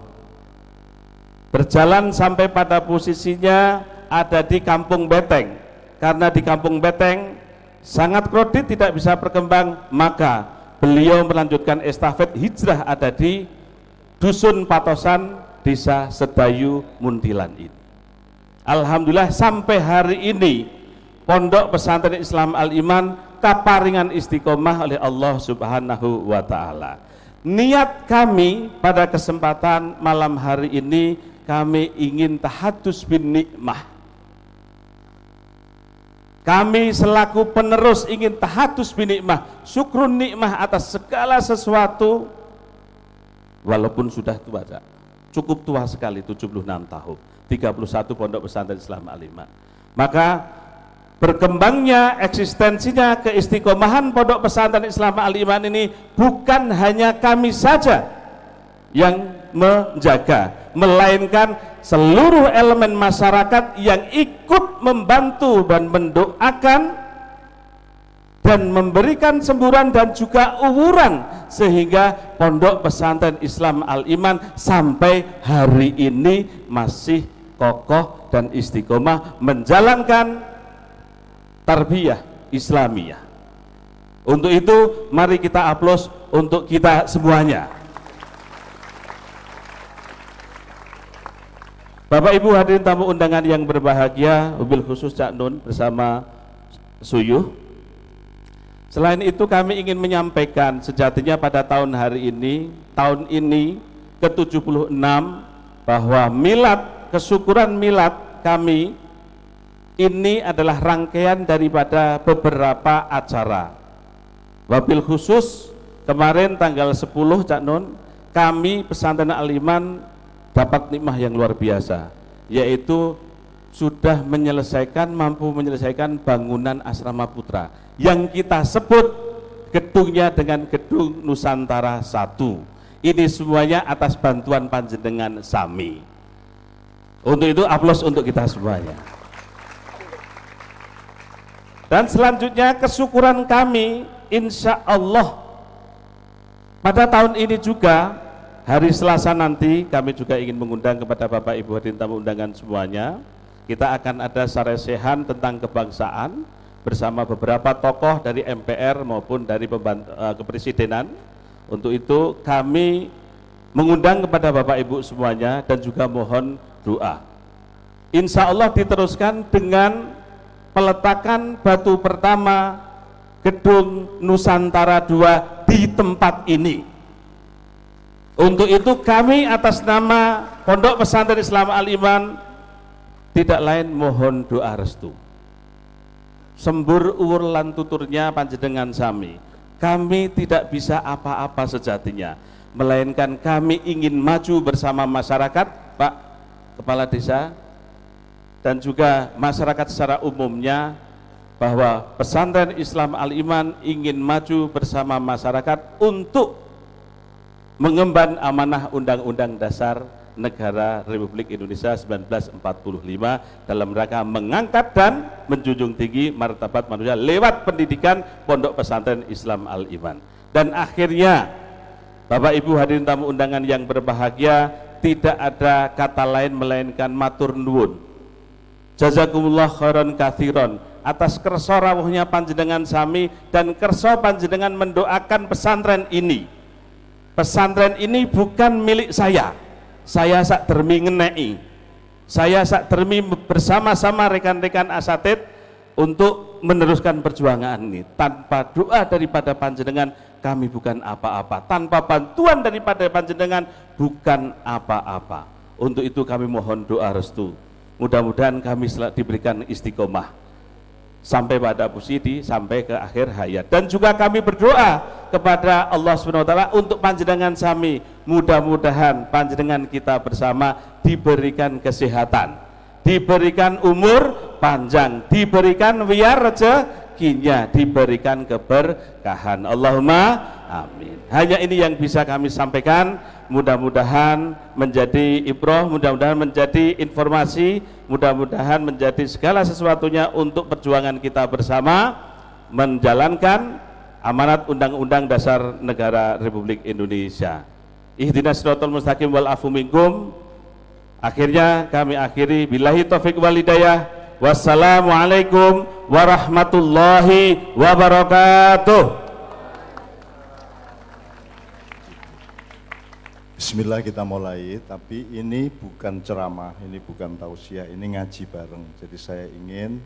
Berjalan sampai pada posisinya ada di Kampung Beteng. Karena di Kampung Beteng sangat kredit tidak bisa berkembang, maka beliau melanjutkan estafet hijrah ada di Dusun Patosan, Desa Sedayu, Muntilan ini. Alhamdulillah sampai hari ini Pondok Pesantren Islam Al Iman kaparingan istiqomah oleh Allah Subhanahu wa taala. Niat kami pada kesempatan malam hari ini kami ingin tahadus bin nikmah. Kami selaku penerus ingin tahadus bin nikmah, syukrun nikmah atas segala sesuatu walaupun sudah tua, Cak. cukup tua sekali 76 tahun, 31 pondok pesantren Islam Al Iman. Maka berkembangnya eksistensinya keistiqomahan pondok pesantren Islam Al Iman ini bukan hanya kami saja yang menjaga melainkan seluruh elemen masyarakat yang ikut membantu dan mendoakan dan memberikan semburan dan juga uwuran sehingga pondok pesantren Islam Al Iman sampai hari ini masih kokoh dan istiqomah menjalankan tarbiyah Islamiyah. Untuk itu mari kita aplaus untuk kita semuanya. Bapak Ibu hadirin tamu undangan yang berbahagia, mobil khusus Cak Nun bersama Suyuh. Selain itu kami ingin menyampaikan sejatinya pada tahun hari ini, tahun ini ke-76 bahwa milad, kesyukuran milad kami ini adalah rangkaian daripada beberapa acara. Wabil khusus kemarin tanggal 10 Cak Nun, kami pesantren Aliman dapat nikmah yang luar biasa, yaitu sudah menyelesaikan, mampu menyelesaikan bangunan asrama putra yang kita sebut gedungnya dengan gedung Nusantara 1. Ini semuanya atas bantuan panjenengan Sami. Untuk itu aplaus untuk kita semuanya. Dan selanjutnya kesyukuran kami insya Allah pada tahun ini juga Hari Selasa nanti kami juga ingin mengundang kepada Bapak Ibu hadirin tamu undangan semuanya. Kita akan ada saresehan tentang kebangsaan bersama beberapa tokoh dari MPR maupun dari uh, kepresidenan. Untuk itu kami mengundang kepada Bapak Ibu semuanya dan juga mohon doa. Insya Allah diteruskan dengan peletakan batu pertama gedung Nusantara II di tempat ini untuk itu kami atas nama Pondok Pesantren Islam Al Iman tidak lain mohon doa restu. Sembur uwur lan tuturnya panjenengan sami. Kami tidak bisa apa-apa sejatinya, melainkan kami ingin maju bersama masyarakat, Pak Kepala Desa, dan juga masyarakat secara umumnya bahwa pesantren Islam Al Iman ingin maju bersama masyarakat untuk mengemban amanah Undang-Undang Dasar Negara Republik Indonesia 1945 dalam rangka mengangkat dan menjunjung tinggi martabat manusia lewat pendidikan Pondok Pesantren Islam Al-Iman. Dan akhirnya Bapak Ibu hadirin tamu undangan yang berbahagia, tidak ada kata lain melainkan matur nuwun. Jazakumullah khairan kathiron atas kerso rawuhnya panjenengan sami dan kerso panjenengan mendoakan pesantren ini. Pesantren ini bukan milik saya. Saya sak dermi ngenei saya sak dermi bersama-sama rekan-rekan asatid untuk meneruskan perjuangan ini. Tanpa doa daripada panjenengan kami bukan apa-apa. Tanpa bantuan daripada panjenengan bukan apa-apa. Untuk itu kami mohon doa restu mudah-mudahan kami diberikan istiqomah. Sampai pada Pusidi sampai ke akhir hayat. Dan juga kami berdoa kepada Allah SWT untuk panjenengan sami. Mudah-mudahan panjenengan kita bersama diberikan kesehatan diberikan umur panjang diberikan wiar rezekinya diberikan keberkahan Allahumma amin hanya ini yang bisa kami sampaikan mudah-mudahan menjadi ibroh, mudah-mudahan menjadi informasi, mudah-mudahan menjadi segala sesuatunya untuk perjuangan kita bersama menjalankan amanat Undang-Undang Dasar Negara Republik Indonesia. Ihdinas siratal mustaqim wal afu minkum. Akhirnya kami akhiri billahi wal hidayah. Wassalamualaikum warahmatullahi wabarakatuh. Bismillah kita mulai, tapi ini bukan ceramah, ini bukan tausiah, ini ngaji bareng. Jadi saya ingin,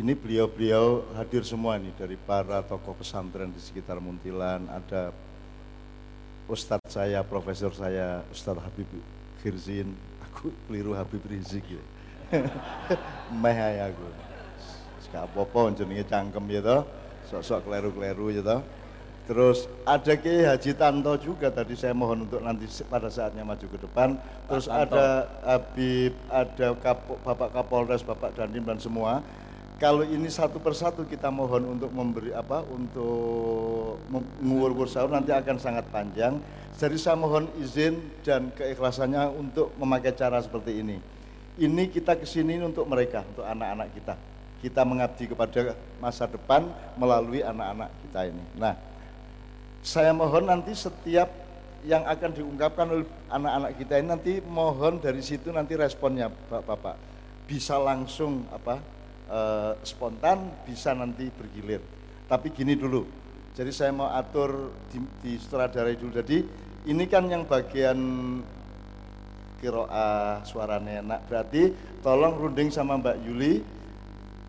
ini beliau-beliau hadir semua nih dari para tokoh pesantren di sekitar Muntilan, ada Ustadz saya, Profesor saya, Ustadz Habib Khirzin, aku keliru Habib Rizik ya. Meh ya aku. Gak apa-apa, jenenge cangkem ya sok-sok keliru-keliru ya Terus ada Kiai Haji Tanto juga tadi saya mohon untuk nanti pada saatnya maju ke depan. Terus ada Habib, ada Kapo, Bapak Kapolres, Bapak Dandim dan semua. kalau ini satu persatu kita mohon untuk memberi apa untuk mengubur sahur nanti akan sangat panjang. Jadi saya mohon izin dan keikhlasannya untuk memakai cara seperti ini. Ini kita ke sini untuk mereka, untuk anak-anak kita. Kita mengabdi kepada masa depan melalui anak-anak kita ini. Nah, saya mohon nanti setiap yang akan diungkapkan oleh anak-anak kita ini nanti mohon dari situ nanti responnya Bapak-bapak bisa langsung apa eh, spontan bisa nanti bergilir. Tapi gini dulu. Jadi saya mau atur di, di sutradarai dulu. Jadi ini kan yang bagian kiroah suaranya enak. Berarti tolong runding sama Mbak Yuli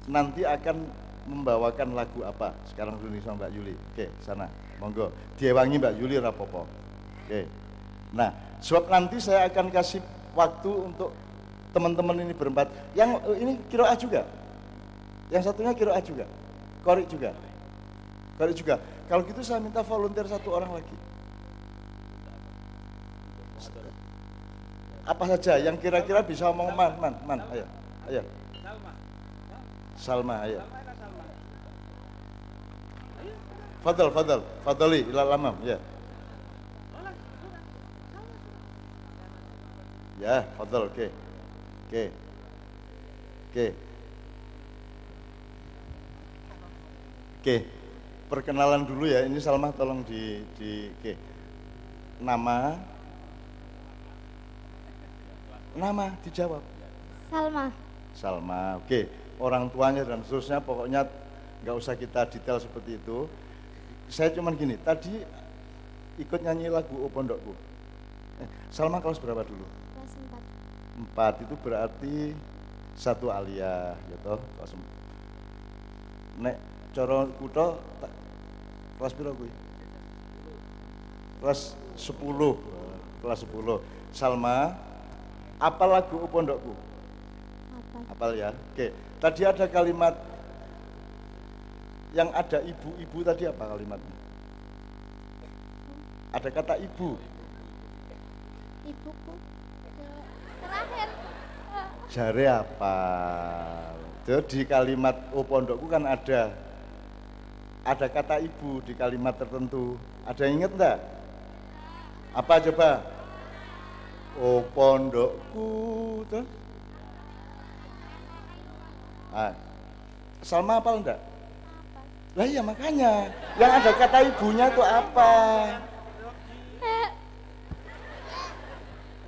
nanti akan membawakan lagu apa? Sekarang runding sama Mbak Yuli. Oke, sana. Monggo. Diewangi Mbak Yuli rapopo. Oke. Nah, sebab nanti saya akan kasih waktu untuk teman-teman ini berempat. Yang eh, ini kiroah juga. Yang satunya kiroah juga. Korik juga. Korik juga. Kalau gitu saya minta volunteer satu orang lagi. Apa saja yang kira-kira bisa ngomong man, man, man, ayo, ayo. Salma, ayo. Fadal, Fadal, Fadali, ilal lamam, ya. Ya, Fadal, oke. Oke. Oke. Oke. Perkenalan dulu ya. Ini Salma tolong di di oke. Nama Nama dijawab. Salma. Salma. Oke. Orang tuanya dan seterusnya pokoknya nggak usah kita detail seperti itu. Saya cuman gini, tadi ikut nyanyi lagu O Pondokku. Eh, Salma kelas berapa dulu? Kelas 4. empat itu berarti satu alia gitu kelas em- nek coro kutho ta- kelas piro kuwi kelas 10 kelas 10 Salma apa lagu pondokku Apa? apal ya oke tadi ada kalimat yang ada ibu-ibu tadi apa kalimatnya ada kata ibu Ibuku. Terakhir. Jare apa? Jadi di kalimat oh pondokku kan ada ada kata ibu di kalimat tertentu. Ada yang inget enggak? Apa coba? Oh pondokku tuh. Ah. Salma apa enggak? Lah iya makanya. Yang ada kata ibunya itu apa?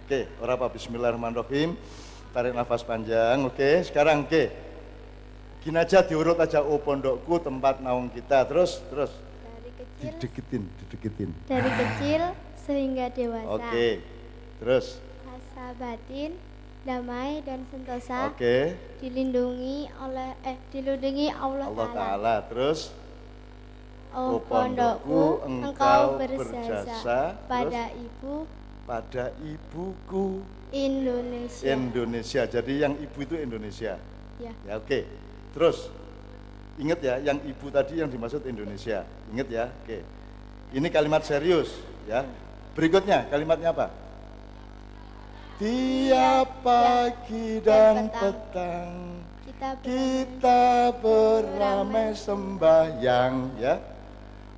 Oke, orang apa? Bismillahirrahmanirrahim. Tarik nafas panjang. Oke, sekarang oke. Gini aja diurut aja oh pondokku tempat naung kita. Terus, terus Dari kecil. dideketin, dideketin. Dari kecil sehingga dewasa. Oke. Terus. Rasa batin, damai dan sentosa Oke. dilindungi oleh eh dilindungi Allah, Allah Taala. taala. Terus Oh Oh, pondokku, engkau berjasa, berjasa pada ibu pada ibuku Indonesia. Indonesia. Jadi yang ibu itu Indonesia. ya. Ya oke. Terus ingat ya, yang ibu tadi yang dimaksud Indonesia. Ingat ya, oke. Ini kalimat serius ya. Berikutnya kalimatnya apa? Tiap pagi dan petang Kita beramai kita beramai sembahyang ya.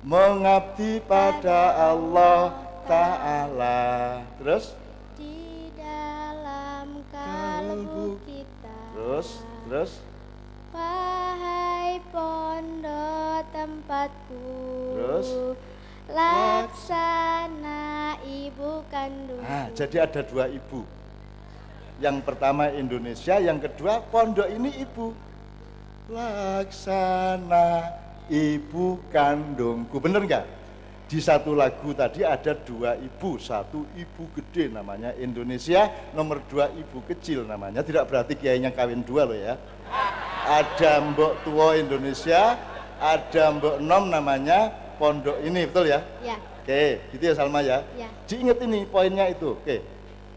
Mengabdi pada Allah Ta'ala. Terus? di dalam kalbu kita. Terus? Terus? Wahai pondok tempatku Terus? Laksana ibu kandung Nah, jadi ada dua ibu. Yang pertama Indonesia, yang kedua pondok ini ibu. Laksana ibu kandungku. Bener nggak? Di satu lagu tadi ada dua ibu, satu ibu gede namanya Indonesia, nomor dua ibu kecil namanya. Tidak berarti kiainya kawin dua loh ya. Ada mbok tua Indonesia, ada mbok nom namanya pondok ini, betul ya? Ya, Oke, gitu ya Salma ya. ya. Diinget ini poinnya itu. Oke.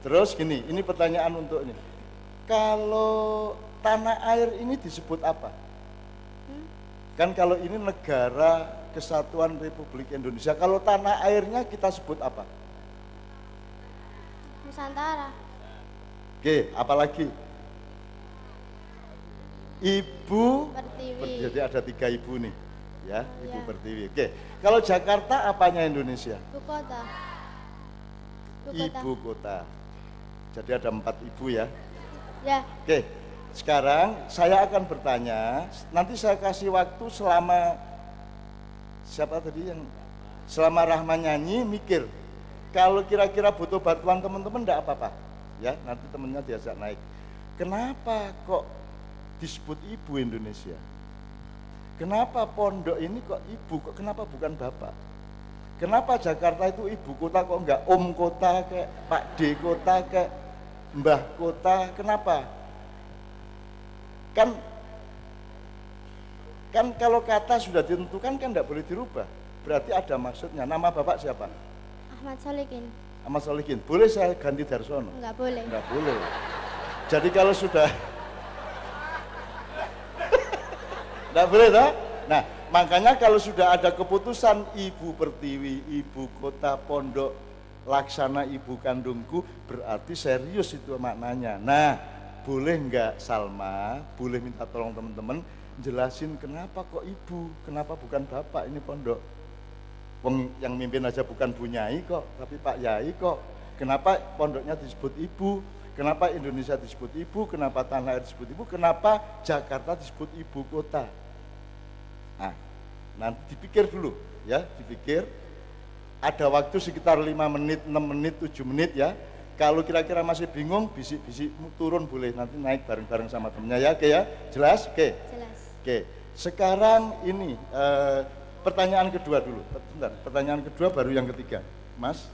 Terus gini, ini pertanyaan untuk ini. Kalau tanah air ini disebut apa? Hmm? Kan kalau ini negara kesatuan Republik Indonesia, kalau tanah airnya kita sebut apa? Nusantara Oke, apalagi? Ibu Pertiwi. jadi ada tiga ibu nih ya ibu Iya. pertiwi. Oke kalau Jakarta apanya Indonesia? Ibu kota. Ibu kota. ibu kota. Jadi ada empat ibu ya. Ya, oke sekarang saya akan bertanya nanti saya kasih waktu selama siapa tadi yang selama Rahma nyanyi mikir. Kalau kira-kira butuh bantuan teman-teman enggak apa-apa. Ya nanti temennya diajak naik. Kenapa kok disebut ibu Indonesia kenapa pondok ini kok ibu? Kok kenapa bukan bapak? Kenapa Jakarta itu ibu kota kok enggak om kota kayak Pak D kota kayak Mbah kota? Kenapa? Kan kan kalau kata sudah ditentukan kan enggak boleh dirubah. Berarti ada maksudnya. Nama bapak siapa? Ahmad Solikin. Ahmad Solikin. Boleh saya ganti Darsono Enggak boleh. Enggak boleh. Jadi kalau sudah Enggak boleh toh? Nah, makanya kalau sudah ada keputusan Ibu Pertiwi, Ibu Kota Pondok Laksana Ibu Kandungku, berarti serius itu maknanya. Nah, boleh enggak Salma, boleh minta tolong teman-teman jelasin kenapa kok ibu, kenapa bukan bapak ini pondok. Wong yang mimpin aja bukan Bu Nyai kok, tapi Pak Yai kok. Kenapa pondoknya disebut ibu? Kenapa Indonesia disebut ibu? Kenapa tanah air disebut ibu? Kenapa Jakarta disebut ibu kota? Nah, nanti dipikir dulu ya, dipikir. Ada waktu sekitar 5 menit, 6 menit, 7 menit ya. Kalau kira-kira masih bingung, bisik-bisik turun boleh nanti naik bareng-bareng sama temennya ya, oke ya? Jelas? Oke. Jelas. Oke, sekarang ini eh, pertanyaan kedua dulu. Bentar, pertanyaan kedua baru yang ketiga, Mas.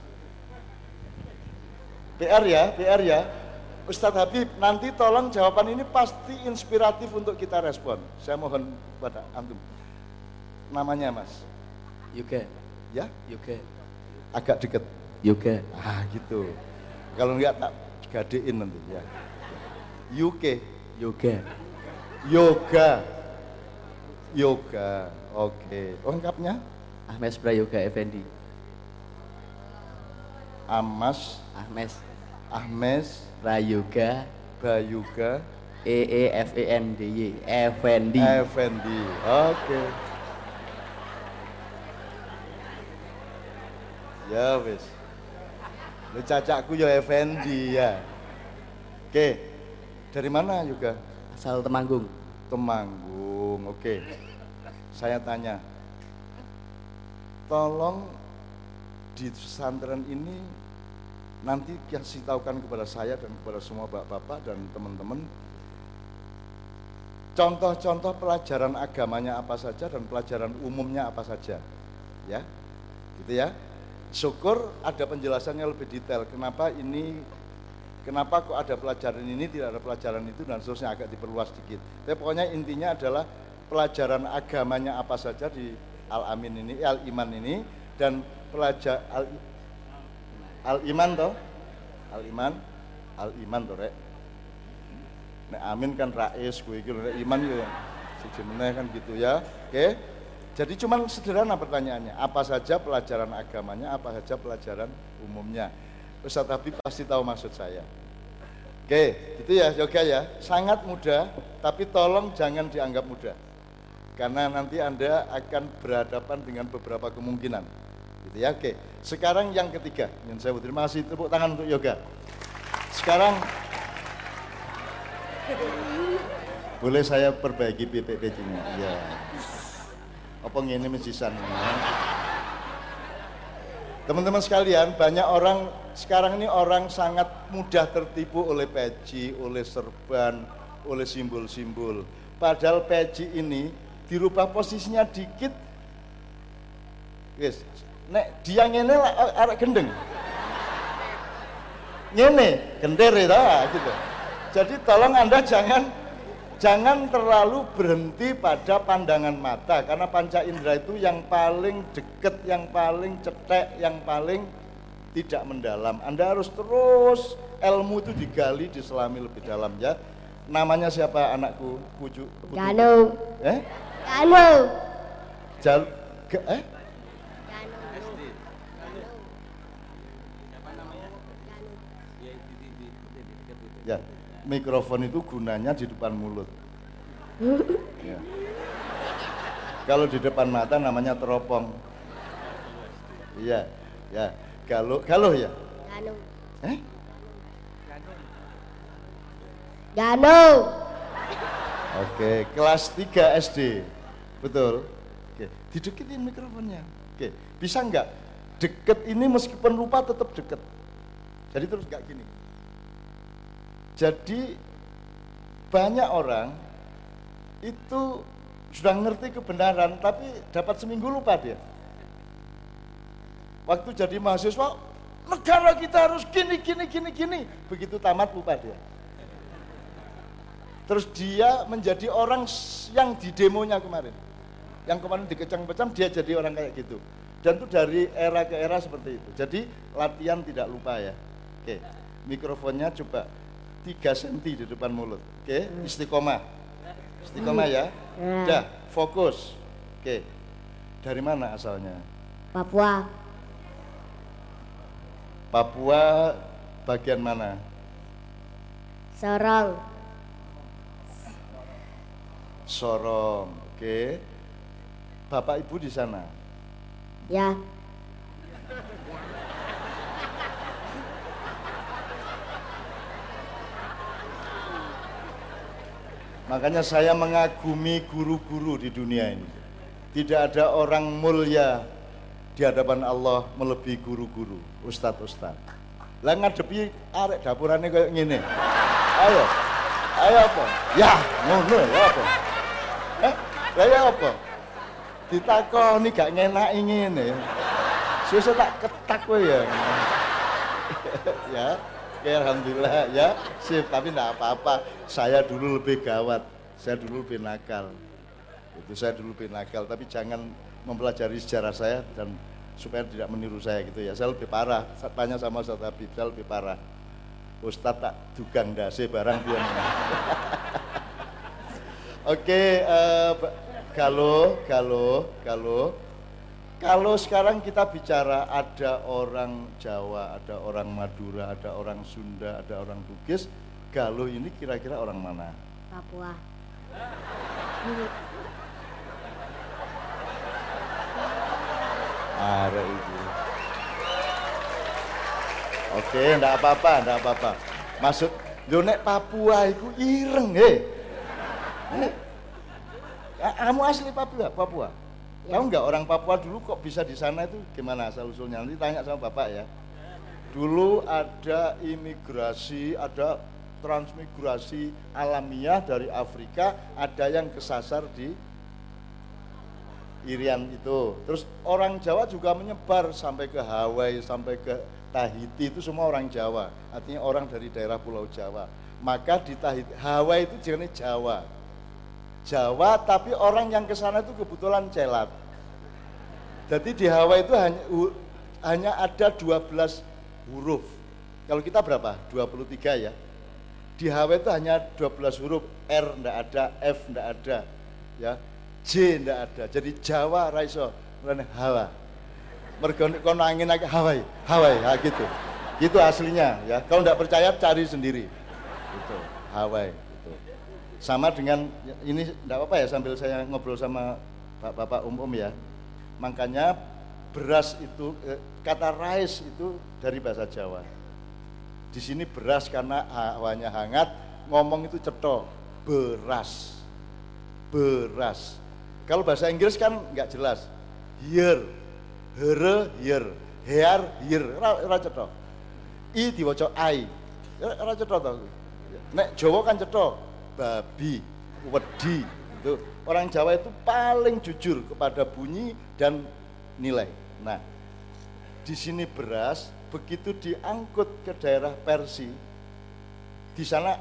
PR ya, PR ya. Ustadz Habib, nanti tolong jawaban ini pasti inspiratif untuk kita respon. Saya mohon pada antum. Namanya Mas, Yoga, ya? yoga, Agak deket. yoga, Ah gitu. Kalau enggak tak gadein nanti ya. UK, yoga. yoga, yoga. Oke, lengkapnya? Ahmes Prayoga Effendi. Amas, Ahmes Ahmes, Prayoga Bayuga, E E F E N D Y Effendi. Effendi. Oke. Ya wis. Lu cacakku ya Effendi ya. Oke. Dari mana juga? Asal Temanggung. Temanggung. Oke. Saya tanya. Tolong di pesantren ini nanti kasih tahukan kepada saya dan kepada semua bapak-bapak dan teman-teman contoh-contoh pelajaran agamanya apa saja dan pelajaran umumnya apa saja ya gitu ya syukur ada penjelasannya lebih detail. Kenapa ini kenapa kok ada pelajaran ini tidak ada pelajaran itu dan seterusnya agak diperluas sedikit. Tapi pokoknya intinya adalah pelajaran agamanya apa saja di al amin ini al iman ini dan pelajar al iman toh? Al iman al iman toh rek? Nek amin kan rais gue nek iman yo siji kan gitu ya. Oke. Jadi cuman sederhana pertanyaannya, apa saja pelajaran agamanya, apa saja pelajaran umumnya. Ustadz Habib pasti tahu maksud saya. Oke, gitu ya yoga ya. Sangat mudah, tapi tolong jangan dianggap mudah. Karena nanti Anda akan berhadapan dengan beberapa kemungkinan. Gitu ya. Oke. Sekarang yang ketiga, yang saya terima kasih tepuk tangan untuk yoga. Sekarang boleh saya perbaiki PPP-nya? Iya. Apa ngene mesisan? Teman-teman sekalian, banyak orang sekarang ini orang sangat mudah tertipu oleh peci, oleh serban, oleh simbol-simbol. Padahal peci ini dirubah posisinya dikit, Wis, nek dia ngene lah arek gendeng. Ngene, gender itu gitu. Jadi tolong Anda jangan jangan terlalu berhenti pada pandangan mata karena panca indera itu yang paling dekat, yang paling cetek, yang paling tidak mendalam. Anda harus terus ilmu itu digali, diselami lebih dalam ya. Namanya siapa anakku? Putu- Ganu. Eh? Ganu. Jal ke, eh? Ya, mikrofon itu gunanya di depan mulut. Ya. Kalau di depan mata namanya teropong. Iya, ya. Galuh, galuh ya? Ganu. Eh? Ganu. Oke, kelas 3 SD. Betul? Oke, dideketin mikrofonnya. Oke, bisa nggak? Deket ini meskipun lupa tetap deket. Jadi terus nggak gini. Jadi banyak orang itu sudah ngerti kebenaran tapi dapat seminggu lupa dia. Waktu jadi mahasiswa, negara kita harus gini, gini, gini, gini. Begitu tamat lupa dia. Terus dia menjadi orang yang di demonya kemarin. Yang kemarin dikecang-kecang dia jadi orang kayak gitu. Dan itu dari era ke era seperti itu. Jadi latihan tidak lupa ya. Oke, mikrofonnya coba 3 cm di depan mulut. Oke, istiqomah. Istiqomah ya. Udah, fokus. Oke. Dari mana asalnya? Papua. Papua bagian mana? Sorong. Sorong. Oke. Bapak Ibu di sana. Ya. Makanya saya mengagumi guru-guru di dunia ini. Tidak ada orang mulia di hadapan Allah melebihi guru-guru, ustadz-ustadz. Lah ngadepi arek dapurannya kayak gini. Ayo. Ayo apa? Ya, ngono ya apa? Eh, lah ya apa? Ditakoni gak ngenaki ngene. Susah tak ketak kowe ya. ya. Oke, alhamdulillah ya. Sip, tapi enggak apa-apa. Saya dulu lebih gawat. Saya dulu lebih nakal. Itu saya dulu lebih nakal, tapi jangan mempelajari sejarah saya dan supaya tidak meniru saya gitu ya. Saya lebih parah. Tanya sama Ustaz Habib, saya lebih parah. Ustadz tak dugang dasi barang dia. Oke, Galo, Galo, Galo. Kalau sekarang kita bicara ada orang Jawa, ada orang Madura, ada orang Sunda, ada orang Bugis, Galuh ini kira-kira orang mana? Papua. Ada itu. Oke, enggak apa-apa, enggak apa-apa. Maksud yo nek Papua iku ireng, he. Kamu asli Papua, Papua. Tahu nggak orang Papua dulu kok bisa di sana itu gimana asal usulnya? Nanti tanya sama Bapak ya. Dulu ada imigrasi, ada transmigrasi alamiah dari Afrika, ada yang kesasar di Irian itu. Terus orang Jawa juga menyebar sampai ke Hawaii, sampai ke Tahiti itu semua orang Jawa. Artinya orang dari daerah Pulau Jawa. Maka di Tahiti, Hawaii itu jenis Jawa. Jawa tapi orang yang ke sana itu kebetulan celat. Jadi di Hawaii itu hanya hanya ada 12 huruf. Kalau kita berapa? 23 ya. Di Hawaii itu hanya 12 huruf, R enggak ada, F enggak ada, ya. J enggak ada. Jadi Jawa raiso, mulane Hawa. Mergo kono angin agak Hawaii, Hawaii, ha gitu. Gitu aslinya ya. Kalau enggak percaya cari sendiri. Gitu, Hawaii gitu. Sama dengan ini enggak apa-apa ya sambil saya ngobrol sama Bapak-bapak umum ya. Makanya beras itu eh, kata rice itu dari bahasa Jawa. Di sini beras karena hawanya hangat, ngomong itu cetok, beras. Beras. Kalau bahasa Inggris kan nggak jelas. Here, here, here, here, here, cetok. I diwaca ai. Ora cetok to. Nek Jawa kan cetok, babi, wedi. Itu orang Jawa itu paling jujur kepada bunyi dan nilai. Nah, di sini beras begitu diangkut ke daerah Persi di sana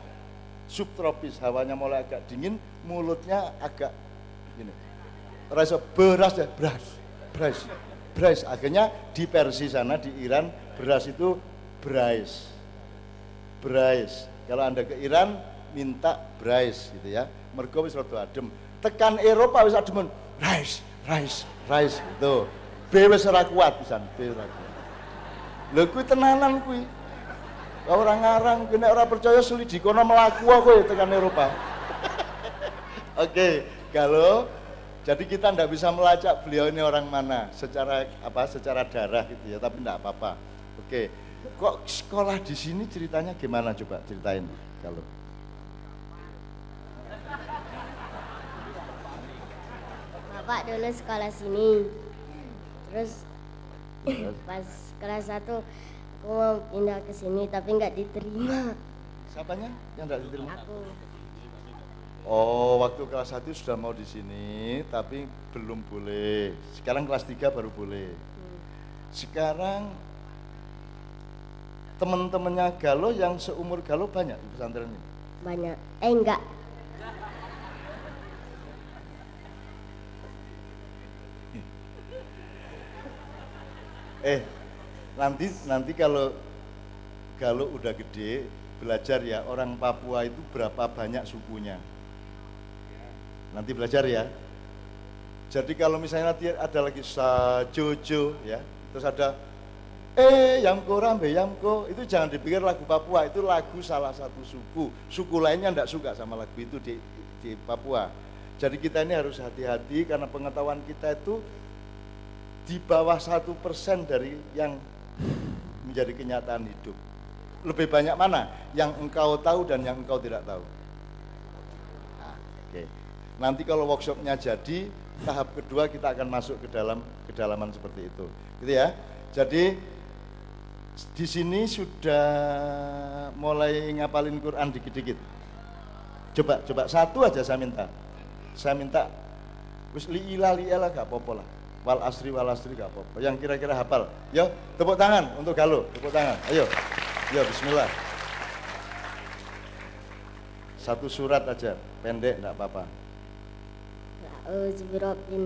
subtropis hawanya mulai agak dingin mulutnya agak gini rasa beras ya beras beras beras akhirnya di Persi sana di Iran beras itu berais berais kalau anda ke Iran minta berais gitu ya mergo wis rada adem tekan Eropa wis ademen rice rice rice gitu B wis ora kuat pisan B ora kuat lho kuwi tenanan kuwi orang ngarang kuwi nek ora percaya selidikono mlaku kowe tekan Eropa Oke, Galo. Jadi kita ndak bisa melacak beliau ini orang mana secara apa secara darah gitu ya, tapi ndak apa-apa. Oke. Kok sekolah di sini ceritanya gimana coba ceritain Galo. Bapak dulu sekolah sini. Terus pas kelas 1 aku mau pindah ke sini tapi nggak diterima. Siapanya yang ndak diterima? Aku Oh, waktu kelas 1 sudah mau di sini, tapi belum boleh. Sekarang kelas 3 baru boleh. Sekarang teman-temannya Galo yang seumur Galo banyak di pesantren ini. banyak. Eh enggak. Eh, nanti nanti kalau Galo udah gede, belajar ya orang Papua itu berapa banyak sukunya. Nanti belajar ya. Jadi kalau misalnya nanti ada lagi Sajojo ya, terus ada eh Yamko Rambe Yamko itu jangan dipikir lagu Papua itu lagu salah satu suku suku lainnya tidak suka sama lagu itu di, di Papua jadi kita ini harus hati-hati karena pengetahuan kita itu di bawah satu persen dari yang menjadi kenyataan hidup. Lebih banyak mana? Yang engkau tahu dan yang engkau tidak tahu. Nah, oke. Nanti kalau workshopnya jadi tahap kedua kita akan masuk ke dalam kedalaman seperti itu. Gitu ya. Jadi di sini sudah mulai ngapalin Quran dikit-dikit. Coba, coba. Satu aja saya minta. Saya minta wis li ila li ila gak apa-apa lah. Wal asri wal asri gak apa-apa. Yang kira-kira hafal. Yo, tepuk tangan untuk Galo, tepuk tangan. Ayo. Yo, bismillah. Satu surat aja, pendek enggak apa-apa. A'udzu birabbil